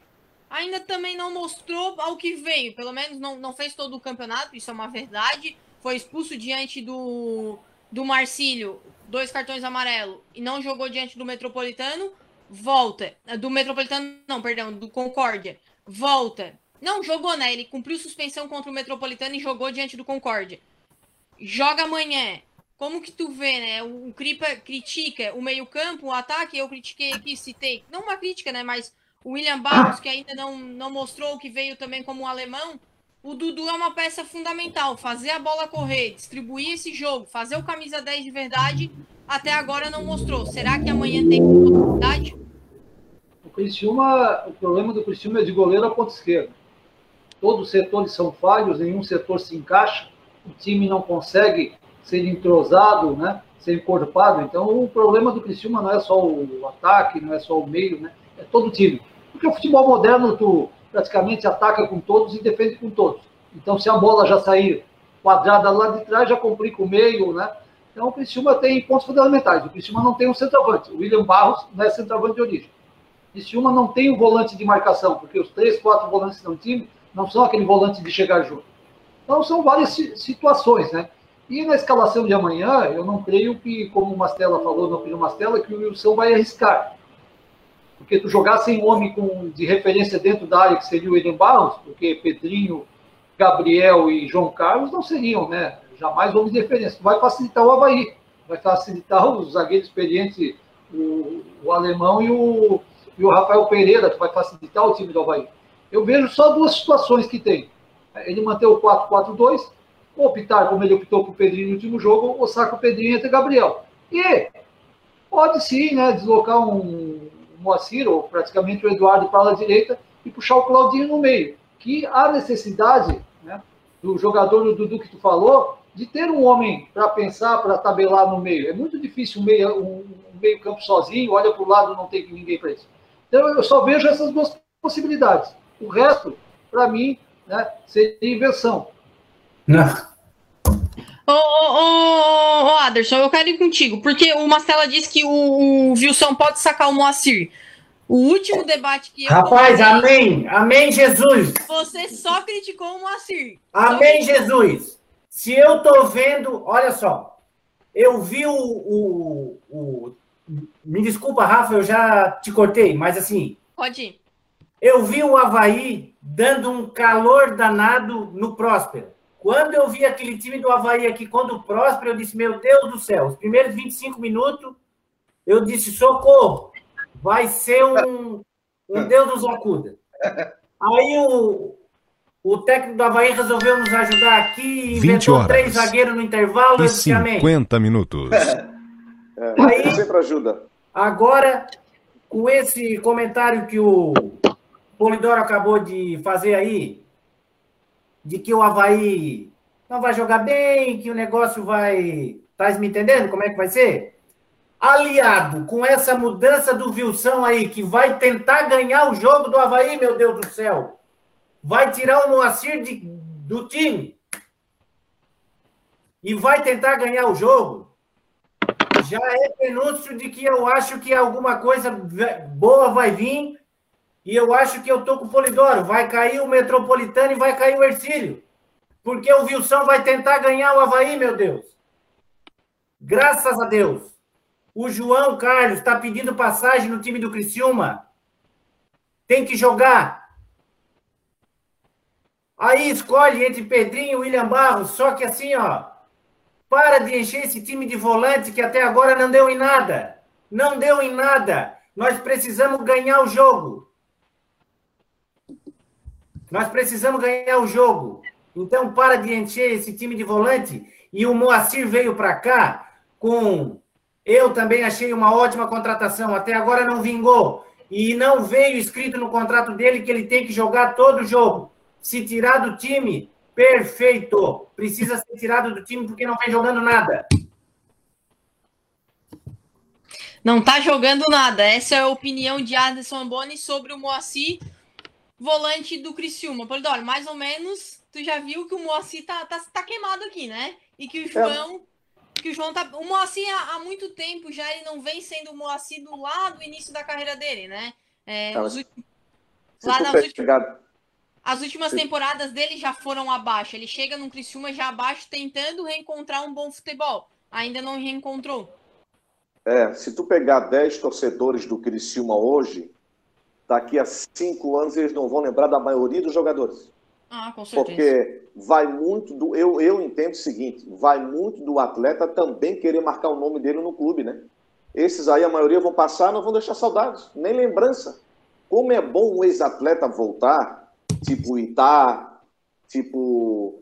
ainda também não mostrou ao que veio, pelo menos não, não fez todo o campeonato, isso é uma verdade. Foi expulso diante do, do Marcílio, dois cartões amarelo, e não jogou diante do Metropolitano, volta. Do Metropolitano, não, perdão, do Concórdia, volta. Não jogou, né? Ele cumpriu suspensão contra o Metropolitano e jogou diante do Concórdia. Joga amanhã, como que tu vê, né? O Cripa critica o meio-campo, o ataque, eu critiquei aqui, citei, não uma crítica, né? Mas o William Barros, que ainda não, não mostrou que veio também como um alemão. O Dudu é uma peça fundamental. Fazer a bola correr, distribuir esse jogo, fazer o camisa 10 de verdade, até agora não mostrou. Será que amanhã tem oportunidade? O Criciúma, o problema do Criciúma é de goleiro a ponta esquerda. Todos os setores são falhos, nenhum setor se encaixa, o time não consegue ser entrosado, né? ser encorpado. Então, o problema do Criciúma não é só o ataque, não é só o meio, né? é todo o time. Porque o futebol moderno, tu praticamente ataca com todos e defende com todos. Então, se a bola já sair quadrada lá de trás, já complica o meio, né? Então, o Criciúma tem pontos fundamentais. O Criciúma não tem um centroavante. O William Barros não é centroavante de origem. O Criciúma não tem um volante de marcação, porque os três, quatro volantes que estão no time não são aquele volante de chegar junto. Então, são várias situações, né? E na escalação de amanhã, eu não creio que, como o Mastella falou no opinião Mastella, que o Wilson vai arriscar. Porque tu jogar sem homem com, de referência dentro da área, que seria o Eden Barros, porque Pedrinho, Gabriel e João Carlos não seriam, né? Jamais homem de referência. Vai facilitar o Havaí, vai facilitar os zagueiros experientes, o, o alemão e o, e o Rafael Pereira, que vai facilitar o time do Havaí. Eu vejo só duas situações que tem. Ele manter o 4-4-2 optar, como ele optou com o Pedrinho no último jogo, ou saca o Pedrinho entre Gabriel. E pode sim, né, deslocar um, um Moacir, ou praticamente o Eduardo para a direita, e puxar o Claudinho no meio. Que há necessidade né, do jogador do Dudu que tu falou, de ter um homem para pensar, para tabelar no meio. É muito difícil um meia, um, meio campo sozinho, olha para o lado, não tem ninguém para isso. Então, eu só vejo essas duas possibilidades. O resto, para mim, né, seria inversão. Não. Ô, ô, ô, ô, Aderson, eu quero ir contigo, porque o Marcela disse que o, o Wilson pode sacar o Moacir. O último debate que eu. Rapaz, amém! Amém, Jesus! Você só criticou o Moacir. Amém, Jesus! Se eu tô vendo, olha só, eu vi o, o, o, Me desculpa, Rafa, eu já te cortei, mas assim. Pode ir. Eu vi o Havaí dando um calor danado no Próspero. Quando eu vi aquele time do Havaí aqui contra o Próspero, eu disse: Meu Deus do céu, os primeiros 25 minutos, eu disse: Socorro, vai ser um, um Deus nos acuda. Aí o, o técnico do Havaí resolveu nos ajudar aqui, inventou três zagueiros no intervalo. E eu disse, amém. 50 minutos. É, Aí- sempre ajuda. Agora, com esse comentário que o Polidoro acabou de fazer aí, de que o Havaí não vai jogar bem, que o negócio vai. Tá me entendendo como é que vai ser? Aliado com essa mudança do Wilson aí, que vai tentar ganhar o jogo do Havaí, meu Deus do céu. Vai tirar o Moacir de- do time. E vai tentar ganhar o jogo já é prenúncio de que eu acho que alguma coisa boa vai vir e eu acho que eu tô com o Polidoro. Vai cair o Metropolitano e vai cair o Ercílio. Porque o Wilson vai tentar ganhar o Havaí, meu Deus. Graças a Deus. O João Carlos está pedindo passagem no time do Criciúma. Tem que jogar. Aí escolhe entre Pedrinho e William Barros. Só que assim, ó. Para de encher esse time de volante que até agora não deu em nada. Não deu em nada. Nós precisamos ganhar o jogo. Nós precisamos ganhar o jogo. Então, para de encher esse time de volante. E o Moacir veio para cá com. Eu também achei uma ótima contratação. Até agora não vingou. E não veio escrito no contrato dele que ele tem que jogar todo o jogo. Se tirar do time, perfeito. Precisa ser tirado do time porque não vem jogando nada. Não tá jogando nada. Essa é a opinião de Anderson Amboni sobre o Moacir, volante do Criciúma. Polidoro, mais ou menos, tu já viu que o Moacir tá, tá, tá queimado aqui, né? E que o João. Que o João tá. O Moacir há, há muito tempo já ele não vem sendo o Moacir do lá do início da carreira dele, né? É, Tá, os lá nas últimas, as últimas temporadas dele já foram abaixo. Ele chega no Criciúma já abaixo, tentando reencontrar um bom futebol. Ainda não reencontrou. é, se tu pegar 10 torcedores do Criciúma hoje, daqui a cinco anos eles não vão lembrar da maioria dos jogadores. Ah, com certeza. Porque vai muito do. Eu, eu entendo o seguinte: vai muito do atleta também querer marcar o nome dele no clube, né? Esses aí, a maioria vão passar, não vão deixar saudades, nem lembrança. Como é bom um ex-atleta voltar, tipo Itá, tipo.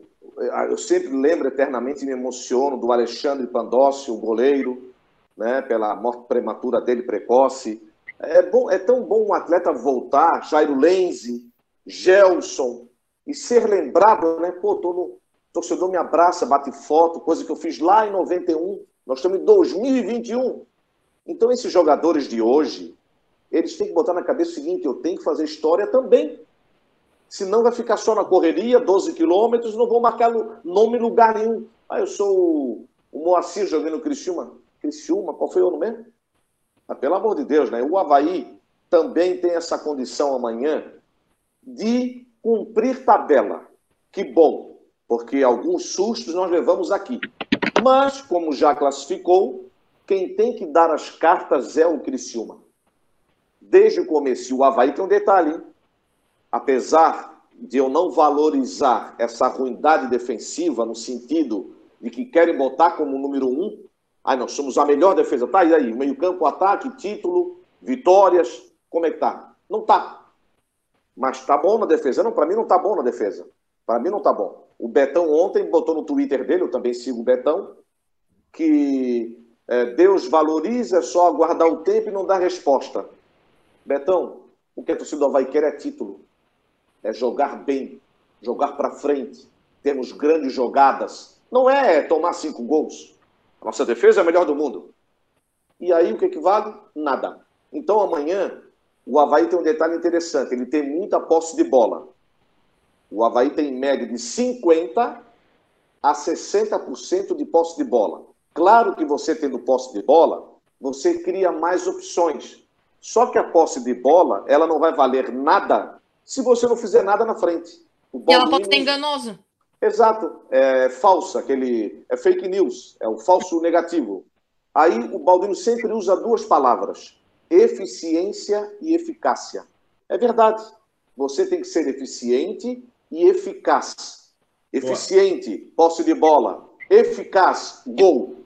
Eu sempre lembro eternamente e me emociono do Alexandre Pandossi, o goleiro, né? Pela morte prematura dele, precoce. É, bom, é tão bom um atleta voltar, Jairo Lenze, Gelson, e ser lembrado, né? Pô, tô no, torcedor me abraça, bate foto, coisa que eu fiz lá em 91. Nós estamos em 2021. Então, esses jogadores de hoje, eles têm que botar na cabeça o seguinte: eu tenho que fazer história também. Senão vai ficar só na correria, 12 quilômetros, não vou marcar nome em lugar nenhum. Ah, eu sou o, Moacir jogando no Criciúma. Criciúma, qual foi o nome mesmo? Ah, pelo amor de Deus, né? O Havaí também tem essa condição amanhã de cumprir tabela. Que bom, porque alguns sustos nós levamos aqui. Mas, como já classificou, quem tem que dar as cartas é o Criciúma. Desde o começo, o Havaí tem um detalhe, hein? Apesar de eu não valorizar essa ruindade defensiva no sentido de que querem botar como número um, aí nós somos a melhor defesa, tá? E aí, meio campo, ataque, título, vitórias, como é que tá? Não tá. Mas tá bom na defesa? Não, para mim não tá bom na defesa. Para mim não tá bom. O Betão ontem botou no Twitter dele, eu também sigo o Betão, que é, Deus valoriza, é só aguardar o tempo e não dar resposta. Betão, o que a torcida do Havaí quer é título. É jogar bem, jogar para frente, termos grandes jogadas. Não é tomar cinco gols. A nossa defesa é a melhor do mundo. E aí o que, que vale? Nada. Então amanhã o Havaí tem um detalhe interessante, ele tem muita posse de bola. O Havaí tem em média de 50% a 60% de posse de bola. Claro que você tendo posse de bola, você cria mais opções. Só que a posse de bola, ela não vai valer nada se você não fizer nada na frente. O e ela pode ser enganosa. Exato, é falsa, aquele é fake news, é o falso negativo. Aí o Baldino sempre usa duas palavras: eficiência e eficácia. É verdade. Você tem que ser eficiente e eficaz. Eficiente, posse de bola. Eficaz, gol.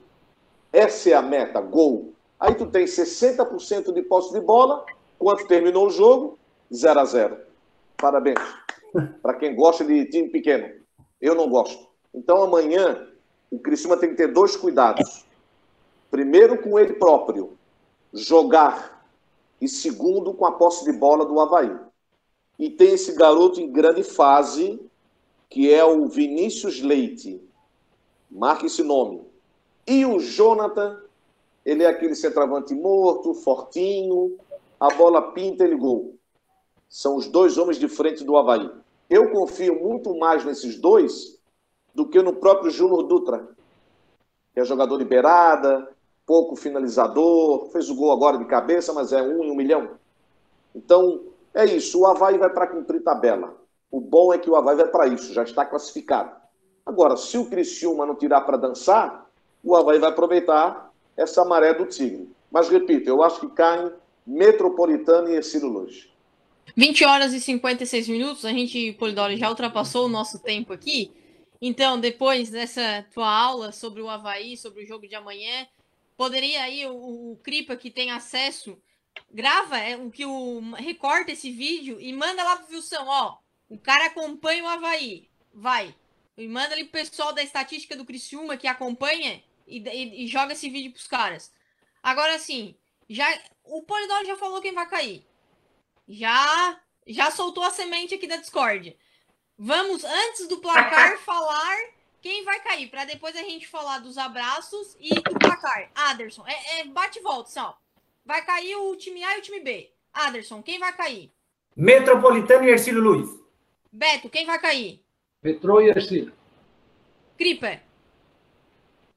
Essa é a meta, gol. Aí tu tem 60% de posse de bola. Quanto terminou o jogo? 0 a 0. Parabéns. Para quem gosta de time pequeno. Eu não gosto. Então amanhã o Criciúma tem que ter dois cuidados. Primeiro com ele próprio, jogar. E segundo com a posse de bola do Havaí. E tem esse garoto em grande fase, que é o Vinícius Leite. Marque esse nome. E o Jonathan, ele é aquele centroavante morto, fortinho, a bola pinta, ele gol. São os dois homens de frente do Havaí. Eu confio muito mais nesses dois do que no próprio Júnior Dutra, que é jogador de beirada, pouco finalizador, fez o gol agora de cabeça, mas é um em um milhão. Então, é isso. O Havaí vai para cumprir tabela. O bom é que o Havaí vai para isso, já está classificado. Agora, se o Criciúma não tirar para dançar, o Havaí vai aproveitar essa maré do Tigre. Mas, repito, eu acho que caem Metropolitano e Ercílio Luz. 20 horas e 56 minutos, a gente, Polidori, já ultrapassou o nosso tempo aqui. Então, depois dessa tua aula sobre o Havaí, sobre o jogo de amanhã, poderia aí o, o Cripa que tem acesso, grava é, o que o recorta esse vídeo e manda lá pro Wilson, ó, o cara acompanha o Havaí, vai. E manda ali pro pessoal da estatística do Criciúma que acompanha e, e, e joga esse vídeo pros caras. Agora sim, já o Polidoro já falou quem vai cair já já soltou a semente aqui da Discord. Vamos, antes do placar, falar quem vai cair, para depois a gente falar dos abraços e do placar. Aderson, é, é bate e volta, só. Vai cair o time A e o time B. Aderson, quem vai cair? Metropolitano e Ercílio Luiz. Beto, quem vai cair? Metrô e Ercílio. Creeper.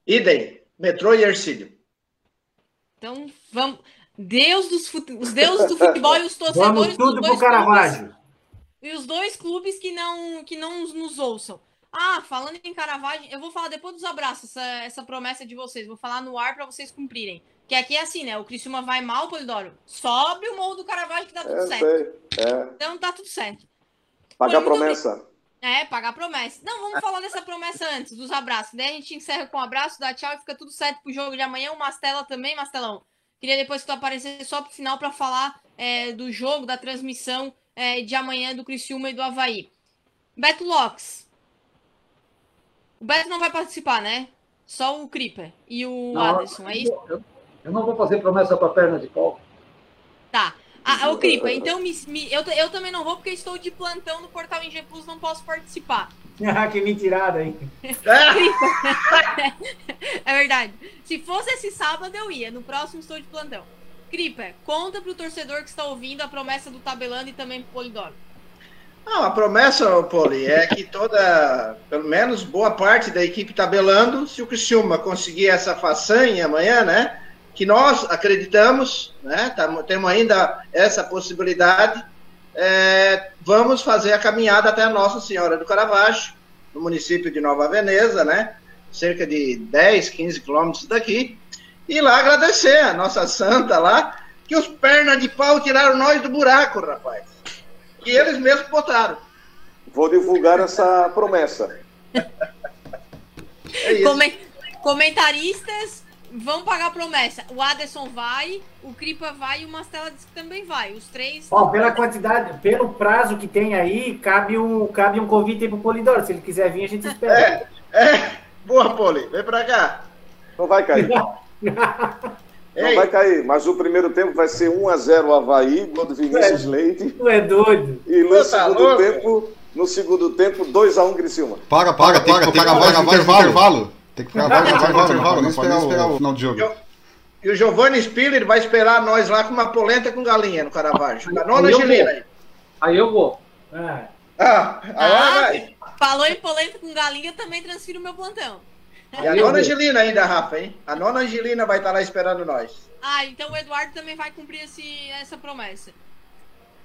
Idem. Metrô e Ercílio. Então, vamos. Deus dos fute... os deuses do futebol e os torcedores Vamos tudo pro Caravaggio. E os dois clubes que não que não nos ouçam. Ah, falando em Caravaggio, eu vou falar depois dos abraços, essa, essa promessa de vocês. Vou falar no ar para vocês cumprirem. Que aqui é assim, né? O Criciúma vai mal, Polidoro. Sobe o morro do Caravaggio que tá tudo é, certo. É. Então tá tudo certo. Pagar a promessa. É, pagar promessa. Não, vamos falar dessa promessa antes, dos abraços. Daí a gente encerra com um abraço, dá tchau e fica tudo certo pro jogo de amanhã. O Mastela também, Mastelão. Queria depois que tu aparecer só pro final para falar é, do jogo, da transmissão é, de amanhã do Criciúma e do Havaí. Beto Locks. O Beto não vai participar, né? Só o Creeper e o não, Aderson, é isso? Eu, eu, não vou fazer promessa para perna de pau. Tá. Ah, o Creeper, então me, me, eu, eu também não vou porque estou de plantão no portal G Plus, não posso participar. Ah, que mentirada, hein? é verdade. Se fosse esse sábado, eu ia. No próximo, estou de plantão. Cripa, conta pro torcedor que está ouvindo a promessa do Tabelando e também pro Polidoro. Não, a promessa, Poli, é que toda, pelo menos boa parte da equipe tabelando, se o Criciúma conseguir essa façanha amanhã, né? Que nós acreditamos, né? temos ainda essa possibilidade é, vamos fazer a caminhada até a Nossa Senhora do Caravaggio, no município de Nova Veneza, né? Cerca de 10, 15 quilômetros daqui. E lá agradecer a nossa santa lá, que os pernas de pau tiraram nós do buraco, rapaz. Que eles mesmos botaram. Vou divulgar essa promessa. é isso. Comentaristas vão pagar promessa. O Aderson vai, o Cripa vai e o Mastela disse que também vai. Os três. Ó, pela quantidade, pelo prazo que tem aí, cabe um, cabe um convite aí pro Polidoro. Se ele quiser vir, a gente espera. É, é. Boa, Poli, vem pra cá. Não vai cair. Não vai cair, mas o primeiro tempo vai ser 1x0 o Havaí, gol do Vinícius é, Leite. Tu é doido. E no tá segundo louco, tempo, no segundo tempo, 2x1 Criciúma. Paga, paga, paga, tem que pagar, pagar, intervalo. Tem que pegar vai, vai, vai, vai, vai, não pode esperar o final do jogo. E o Giovanni Spiller vai esperar nós lá com uma polenta com galinha no Caravaggio. A nona Aí eu Angelina vou. aí. Aí eu vou. Ah, Ah, agora Ah, vai. falou em polenta com galinha, também transfiro o meu plantão. E a nona Angelina ainda, Rafa, hein? A nona Angelina vai estar lá esperando nós. Ah, então o Eduardo também vai cumprir esse, essa promessa.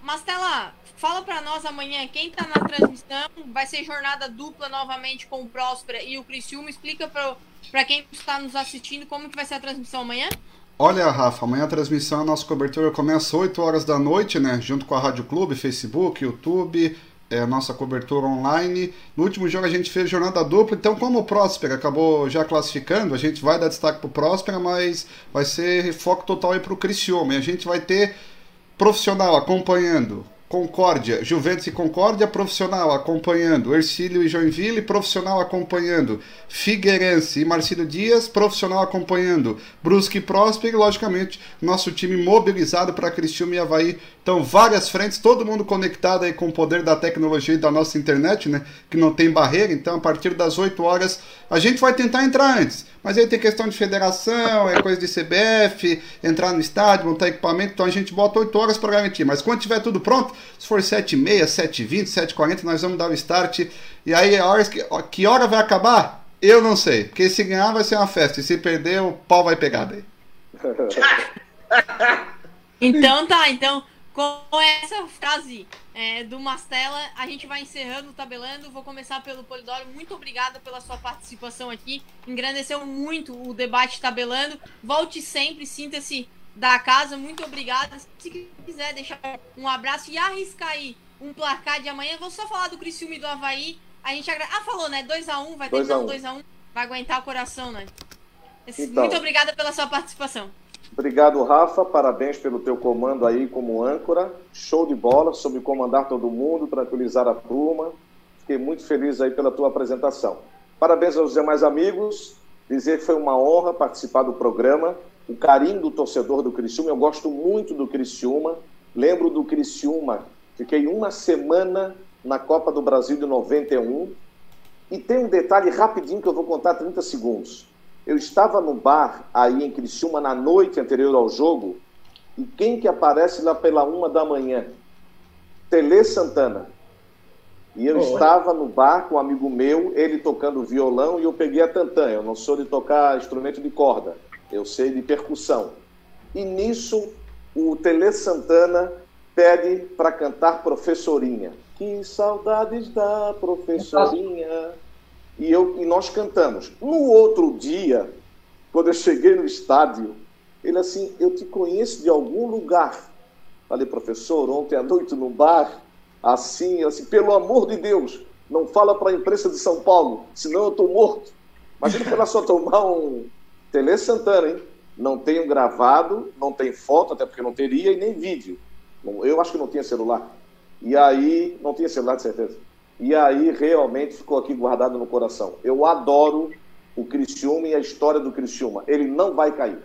Mastela, fala pra nós amanhã quem tá na transmissão. Vai ser jornada dupla novamente com o Próspera e o Criciúma. Explica pra quem está nos assistindo como que vai ser a transmissão amanhã. Olha, Rafa, amanhã a transmissão, a nossa cobertura começa às 8 horas da noite, né? Junto com a Rádio Clube, Facebook, YouTube, é, nossa cobertura online. No último jogo a gente fez jornada dupla, então como o Próspera acabou já classificando, a gente vai dar destaque pro Próspera, mas vai ser foco total aí pro Criciúma. E a gente vai ter profissional acompanhando. Concórdia, Juventus e Concórdia, profissional acompanhando. Ercílio e Joinville, profissional acompanhando. Figueirense e Marcílio Dias, profissional acompanhando. Brusque e Próspero e, logicamente, nosso time mobilizado para Criciúma e Havaí. Então, várias frentes, todo mundo conectado aí com o poder da tecnologia e da nossa internet, né? Que não tem barreira. Então, a partir das 8 horas, a gente vai tentar entrar antes. Mas aí tem questão de federação, é coisa de CBF, entrar no estádio, montar equipamento. Então, a gente bota 8 horas para garantir. Mas quando tiver tudo pronto, se for 7h30, 7h20, 7h40, nós vamos dar o start. E aí, a hora que, que hora vai acabar? Eu não sei. Porque se ganhar vai ser uma festa. E se perder, o pau vai pegar daí. Então tá, então com essa frase é, do Mastella, a gente vai encerrando o tabelando. Vou começar pelo Polidoro. Muito obrigada pela sua participação aqui. Engrandeceu muito o debate tabelando. Volte sempre, sinta-se da casa. Muito obrigada. Se quiser deixar um abraço e arriscar aí um placar de amanhã, vou só falar do Criciúma e do Havaí. A gente agra... Ah, falou, né? 2x1, vai terminar um 2x1. Vai aguentar o coração, né? Então. Muito obrigada pela sua participação. Obrigado, Rafa. Parabéns pelo teu comando aí como âncora. Show de bola, soube comandar todo mundo, tranquilizar a turma. Fiquei muito feliz aí pela tua apresentação. Parabéns aos demais amigos. Dizer que foi uma honra participar do programa. O carinho do torcedor do Criciúma. Eu gosto muito do Criciúma. Lembro do Criciúma. Fiquei uma semana na Copa do Brasil de 91. E tem um detalhe rapidinho que eu vou contar 30 segundos. Eu estava no bar aí em Criciúma na noite anterior ao jogo e quem que aparece lá pela uma da manhã? Tele Santana. E eu Oh, estava no bar com um amigo meu, ele tocando violão e eu peguei a tantã. Eu não sou de tocar instrumento de corda, eu sei de percussão. E nisso o Tele Santana pede para cantar Professorinha. Que saudades da Professorinha. E, eu, e nós cantamos. No outro dia, quando eu cheguei no estádio, ele assim, eu te conheço de algum lugar. Falei, professor, ontem à noite no bar, assim, assim, pelo amor de Deus, não fala para a imprensa de São Paulo, senão eu estou morto. Ele foi lá só tomar um Tele Santana, hein? Não tenho gravado, não tem foto, até porque não teria, e nem vídeo. Eu acho que não tinha celular. E aí, não tinha celular, de certeza. E aí, realmente, ficou aqui guardado no coração. Eu adoro o Criciúma e a história do Criciúma. Ele não vai cair.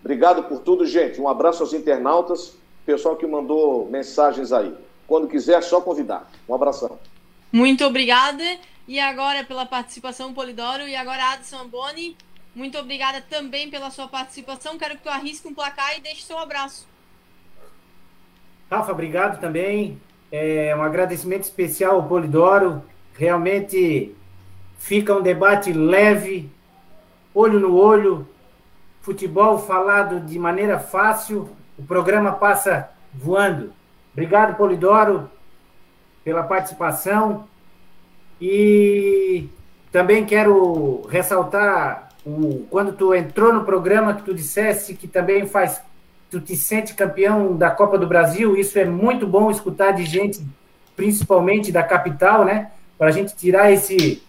Obrigado por tudo, gente. Um abraço aos internautas, pessoal que mandou mensagens aí. Quando quiser, é só convidar. Um abração. Muito obrigada. E agora pela participação, Polidoro. E agora, Adson Boni. Muito obrigada também pela sua participação. Quero que tu arrisque um placar e deixe seu abraço. Rafa, obrigado também. É um agradecimento especial ao Polidoro. Realmente fica um debate leve, olho no olho, futebol falado de maneira fácil. O programa passa voando. Obrigado, Polidoro, pela participação. E também quero ressaltar o, quando tu entrou no programa que tu dissesse que também faz tu te sente campeão da Copa do Brasil, isso é muito bom escutar de gente, principalmente da capital, né? Para a gente tirar esse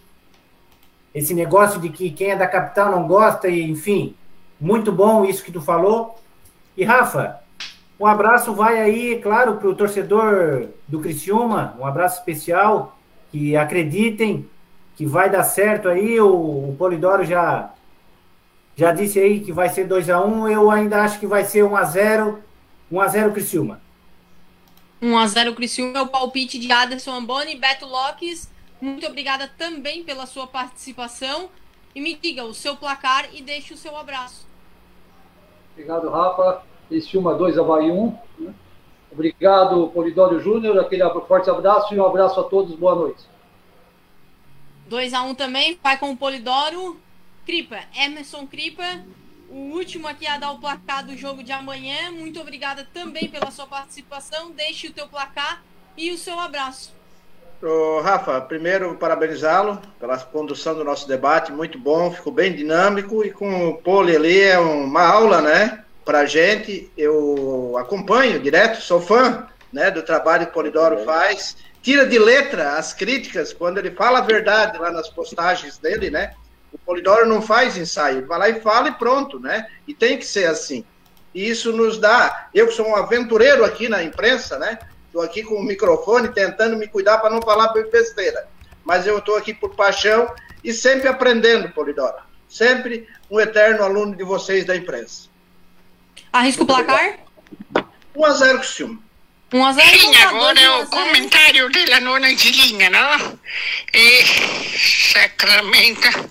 esse negócio de que quem é da capital não gosta e enfim, muito bom isso que tu falou. E Rafa, um abraço vai aí, claro, para o torcedor do Criciúma, um abraço especial, que acreditem que vai dar certo aí, o, o Polidoro já já disse aí que vai ser 2 a 1 eu ainda acho que vai ser 1 a 0 1 a 0 Criciúma. 1x0 Criciúma é o palpite de Aderson Amboni. Beto Lopes, muito obrigada também pela sua participação. E me diga o seu placar e deixe o seu abraço. Obrigado, Rafa. Criciúma 2, Havaí 1. Né? Obrigado, Polidório Júnior. Aquele forte abraço e um abraço a todos. Boa noite. 2 a 1 também, vai com o Polidoro. Cripa, Emerson Cripa, o último aqui a dar o placar do jogo de amanhã. Muito obrigada também pela sua participação. Deixe o teu placar e o seu abraço. Ô, Rafa, primeiro parabenizá-lo pela condução do nosso debate, muito bom, ficou bem dinâmico e com o Poli ali é uma aula, né, pra gente. Eu acompanho direto, sou fã, né, do trabalho que o Polidoro faz. Tira de letra as críticas quando ele fala a verdade lá nas postagens dele, né? O Polidoro não faz ensaio, ele vai lá e fala e pronto, né? E tem que ser assim. E isso nos dá. Eu que sou um aventureiro aqui na imprensa, né? Estou aqui com o microfone tentando me cuidar para não falar besteira. Mas eu estou aqui por paixão e sempre aprendendo, Polidoro. Sempre um eterno aluno de vocês da imprensa. Arrisca o placar? 1 a 0 Criciúma. 1 a 0 Sim, agora é o comentário della nona Gilinha, não? E Sacramento.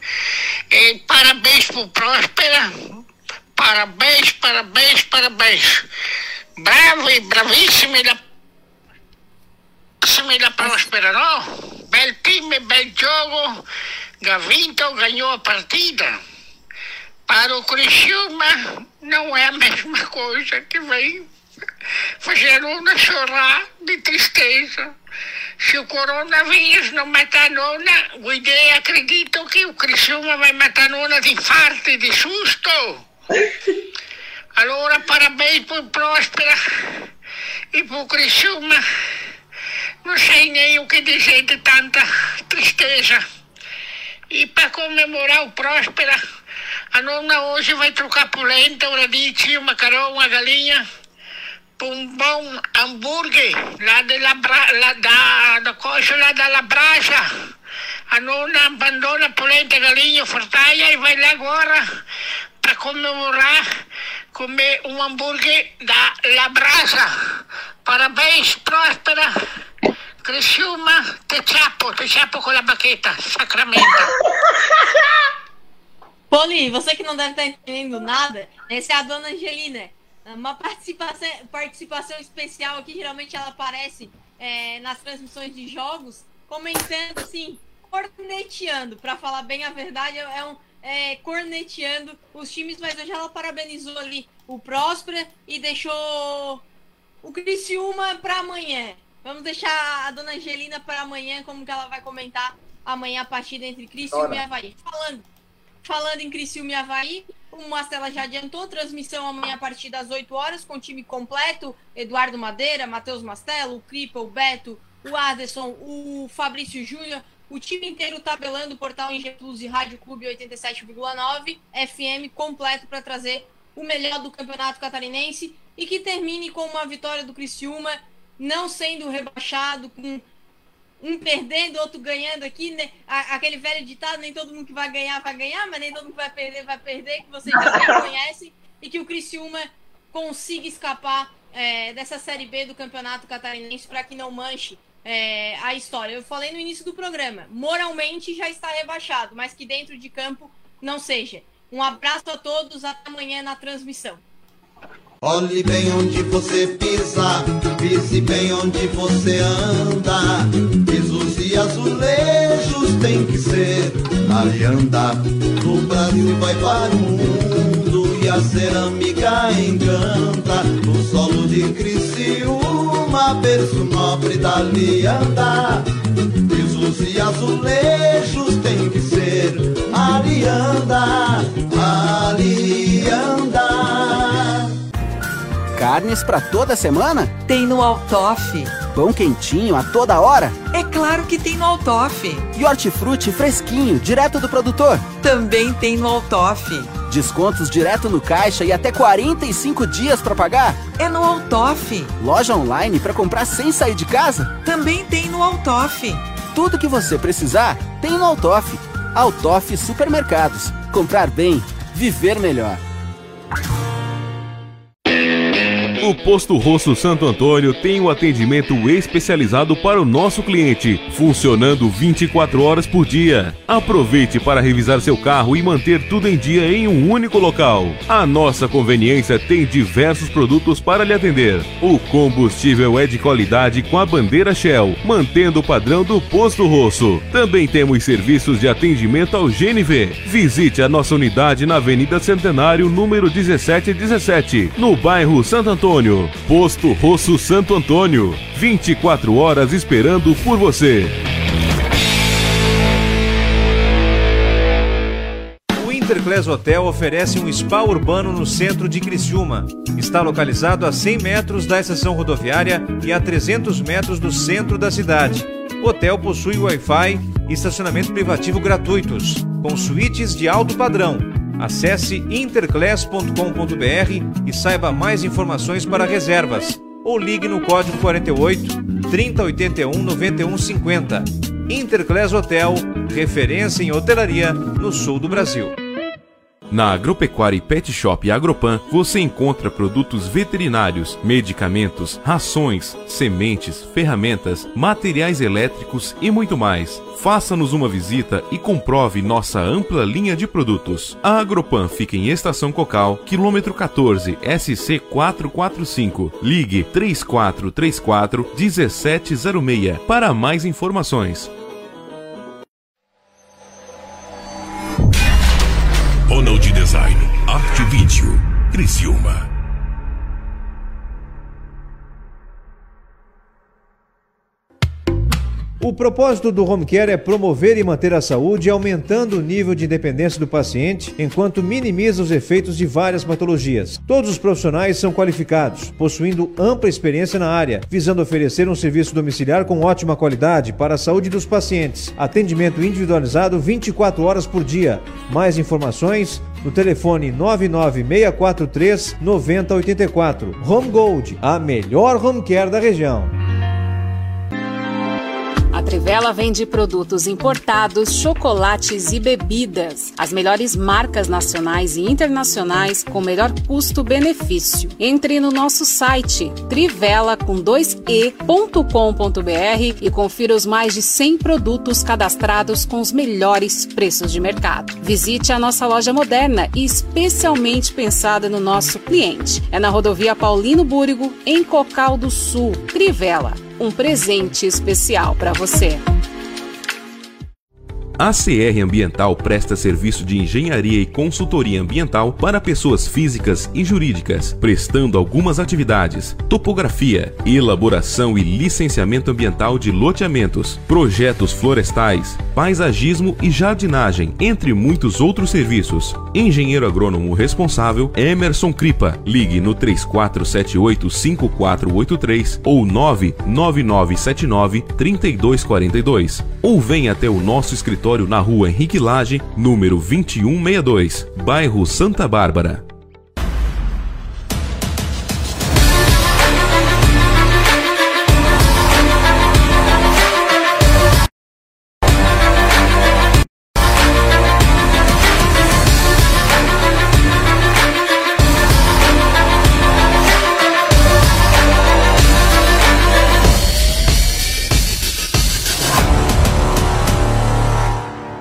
E parabéns pro Próspera. Parabéns, parabéns, parabéns. Bravo e bravissimo da Bravissimi da Próspera, no? Bel time, bel gioco. Gavinto ganhou a partida. Para o Criciúma não é a mesma coisa que vem fazer uma chorar de tristeza. Se o coronavírus não matar a nona, o ideia acredito que o Criciúma vai matar a nona de infarto e de susto. Allora parabéns por Próspera e por Criciúma. Não sei nem o que dizer de tanta tristeza. E para comemorar o Próspera, a nona hoje vai trocar polenta, um radicchio, um macarrão, uma galinha, um bom hambúrguer lá, de la, da, da coxa lá da Labraja. A nona abandona polenta, galinha, e vai lá agora para comemorar, comer um hambúrguer da Labrasa. Parabéns, Próspera. Criciúma, te chapo, te chapo com a baqueta, Sacramento. Poli, você que não deve estar entendendo nada, essa é a dona Angelina. Uma participação, participação especial aqui, geralmente ela aparece é, nas transmissões de jogos, comentando assim, corneteando, para falar bem a verdade, é um é, corneteando os times, mas hoje ela parabenizou ali o Próspera e deixou o Criciúma para amanhã. Vamos deixar a dona Angelina para amanhã, como que ela vai comentar amanhã a partida entre Criciúma Ora. e Havaí. Falando, falando em Criciúma e Havaí, o Mastela já adiantou, transmissão amanhã a partir das 8 horas, com time completo, Eduardo Madeira, Matheus Mastelo, o Cripa, o Beto, o Aderson, o Fabrício Júnior, o time inteiro tabelando o portal em Plus e Rádio Clube 87,9 FM completo para trazer o melhor do Campeonato Catarinense e que termine com uma vitória do Criciúma, não sendo rebaixado, com um perdendo, outro ganhando aqui, né? Aquele velho ditado, nem todo mundo que vai ganhar vai ganhar, mas nem todo mundo que vai perder vai perder, que vocês já conhecem, e que o Criciúma consiga escapar é, dessa Série B do Campeonato Catarinense para que não manche é, a história. Eu falei no início do programa, moralmente já está rebaixado, mas que dentro de campo não seja. Um abraço a todos, até amanhã na transmissão. Olhe bem onde você pisa, pise bem onde você anda. Pisos e azulejos tem que ser alianda. No Brasil vai para o mundo e a cerâmica encanta. No solo de Criciúma, berço nobre da lianda. Pisos e azulejos tem que ser alianda, alianda. Carnes pra toda semana? Tem no Altoff. Pão quentinho a toda hora? É claro que tem no Altoff. E hortifruti fresquinho, direto do produtor? Também tem no Altoff. Descontos direto no caixa e até 45 dias pra pagar? É no Altoff. Loja online pra comprar sem sair de casa? Também tem no Altoff. Tudo que você precisar tem no Altoff. Altoff Supermercados. Comprar bem, viver melhor. O Posto Rosso Santo Antônio tem um atendimento especializado para o nosso cliente, funcionando 24 horas por dia. Aproveite para revisar seu carro e manter tudo em dia em um único local. A nossa conveniência tem diversos produtos para lhe atender. O combustível é de qualidade com a bandeira Shell, mantendo o padrão do Posto Rosso. Também temos serviços de atendimento ao GNV. Visite a nossa unidade na Avenida Centenário, número 1717, no bairro Santo Antônio. Posto Rosso Santo Antônio. 24 horas esperando por você. O Interclass Hotel oferece um spa urbano no centro de Criciúma. Está localizado a 100 metros da estação rodoviária e a 300 metros do centro da cidade. O hotel possui Wi-Fi e estacionamento privativo gratuitos, com suítes de alto padrão. Acesse interclass.com.br e saiba mais informações para reservas ou ligue no código 48 3081 9150. Interclass Hotel, referência em hotelaria no sul do Brasil. Na Agropecuária Pet Shop Agropan, você encontra produtos veterinários, medicamentos, rações, sementes, ferramentas, materiais elétricos e muito mais. Faça-nos uma visita e comprove nossa ampla linha de produtos. A Agropan fica em Estação Cocal, quilômetro 14, SC 445. Ligue 3434 1706 para mais informações. Criciúma. O propósito do Home Care é promover e manter a saúde, aumentando o nível de independência do paciente, enquanto minimiza os efeitos de várias patologias. Todos os profissionais são qualificados, possuindo ampla experiência na área, visando oferecer um serviço domiciliar com ótima qualidade para a saúde dos pacientes. Atendimento individualizado 24 horas por dia. Mais informações no telefone 99643 9084. Home Gold, a melhor home care da região. Trivela vende produtos importados, chocolates e bebidas. As melhores marcas nacionais e internacionais com melhor custo-benefício. Entre no nosso site trivela com 2e.com.br e confira os mais de 100 produtos cadastrados com os melhores preços de mercado. Visite a nossa loja moderna e especialmente pensada no nosso cliente. É na rodovia Paulino Búrigo, em Cocal do Sul. Trivela um presente especial para você. A CR Ambiental presta serviço de engenharia e consultoria ambiental para pessoas físicas e jurídicas, prestando algumas atividades: topografia, elaboração e licenciamento ambiental de loteamentos, projetos florestais, paisagismo e jardinagem, entre muitos outros serviços. Engenheiro agrônomo responsável Emerson Cripa. Ligue no 3478-5483 ou 99979-3242 ou venha até o nosso escritório na rua Henrique Lage, número 2162, bairro Santa Bárbara.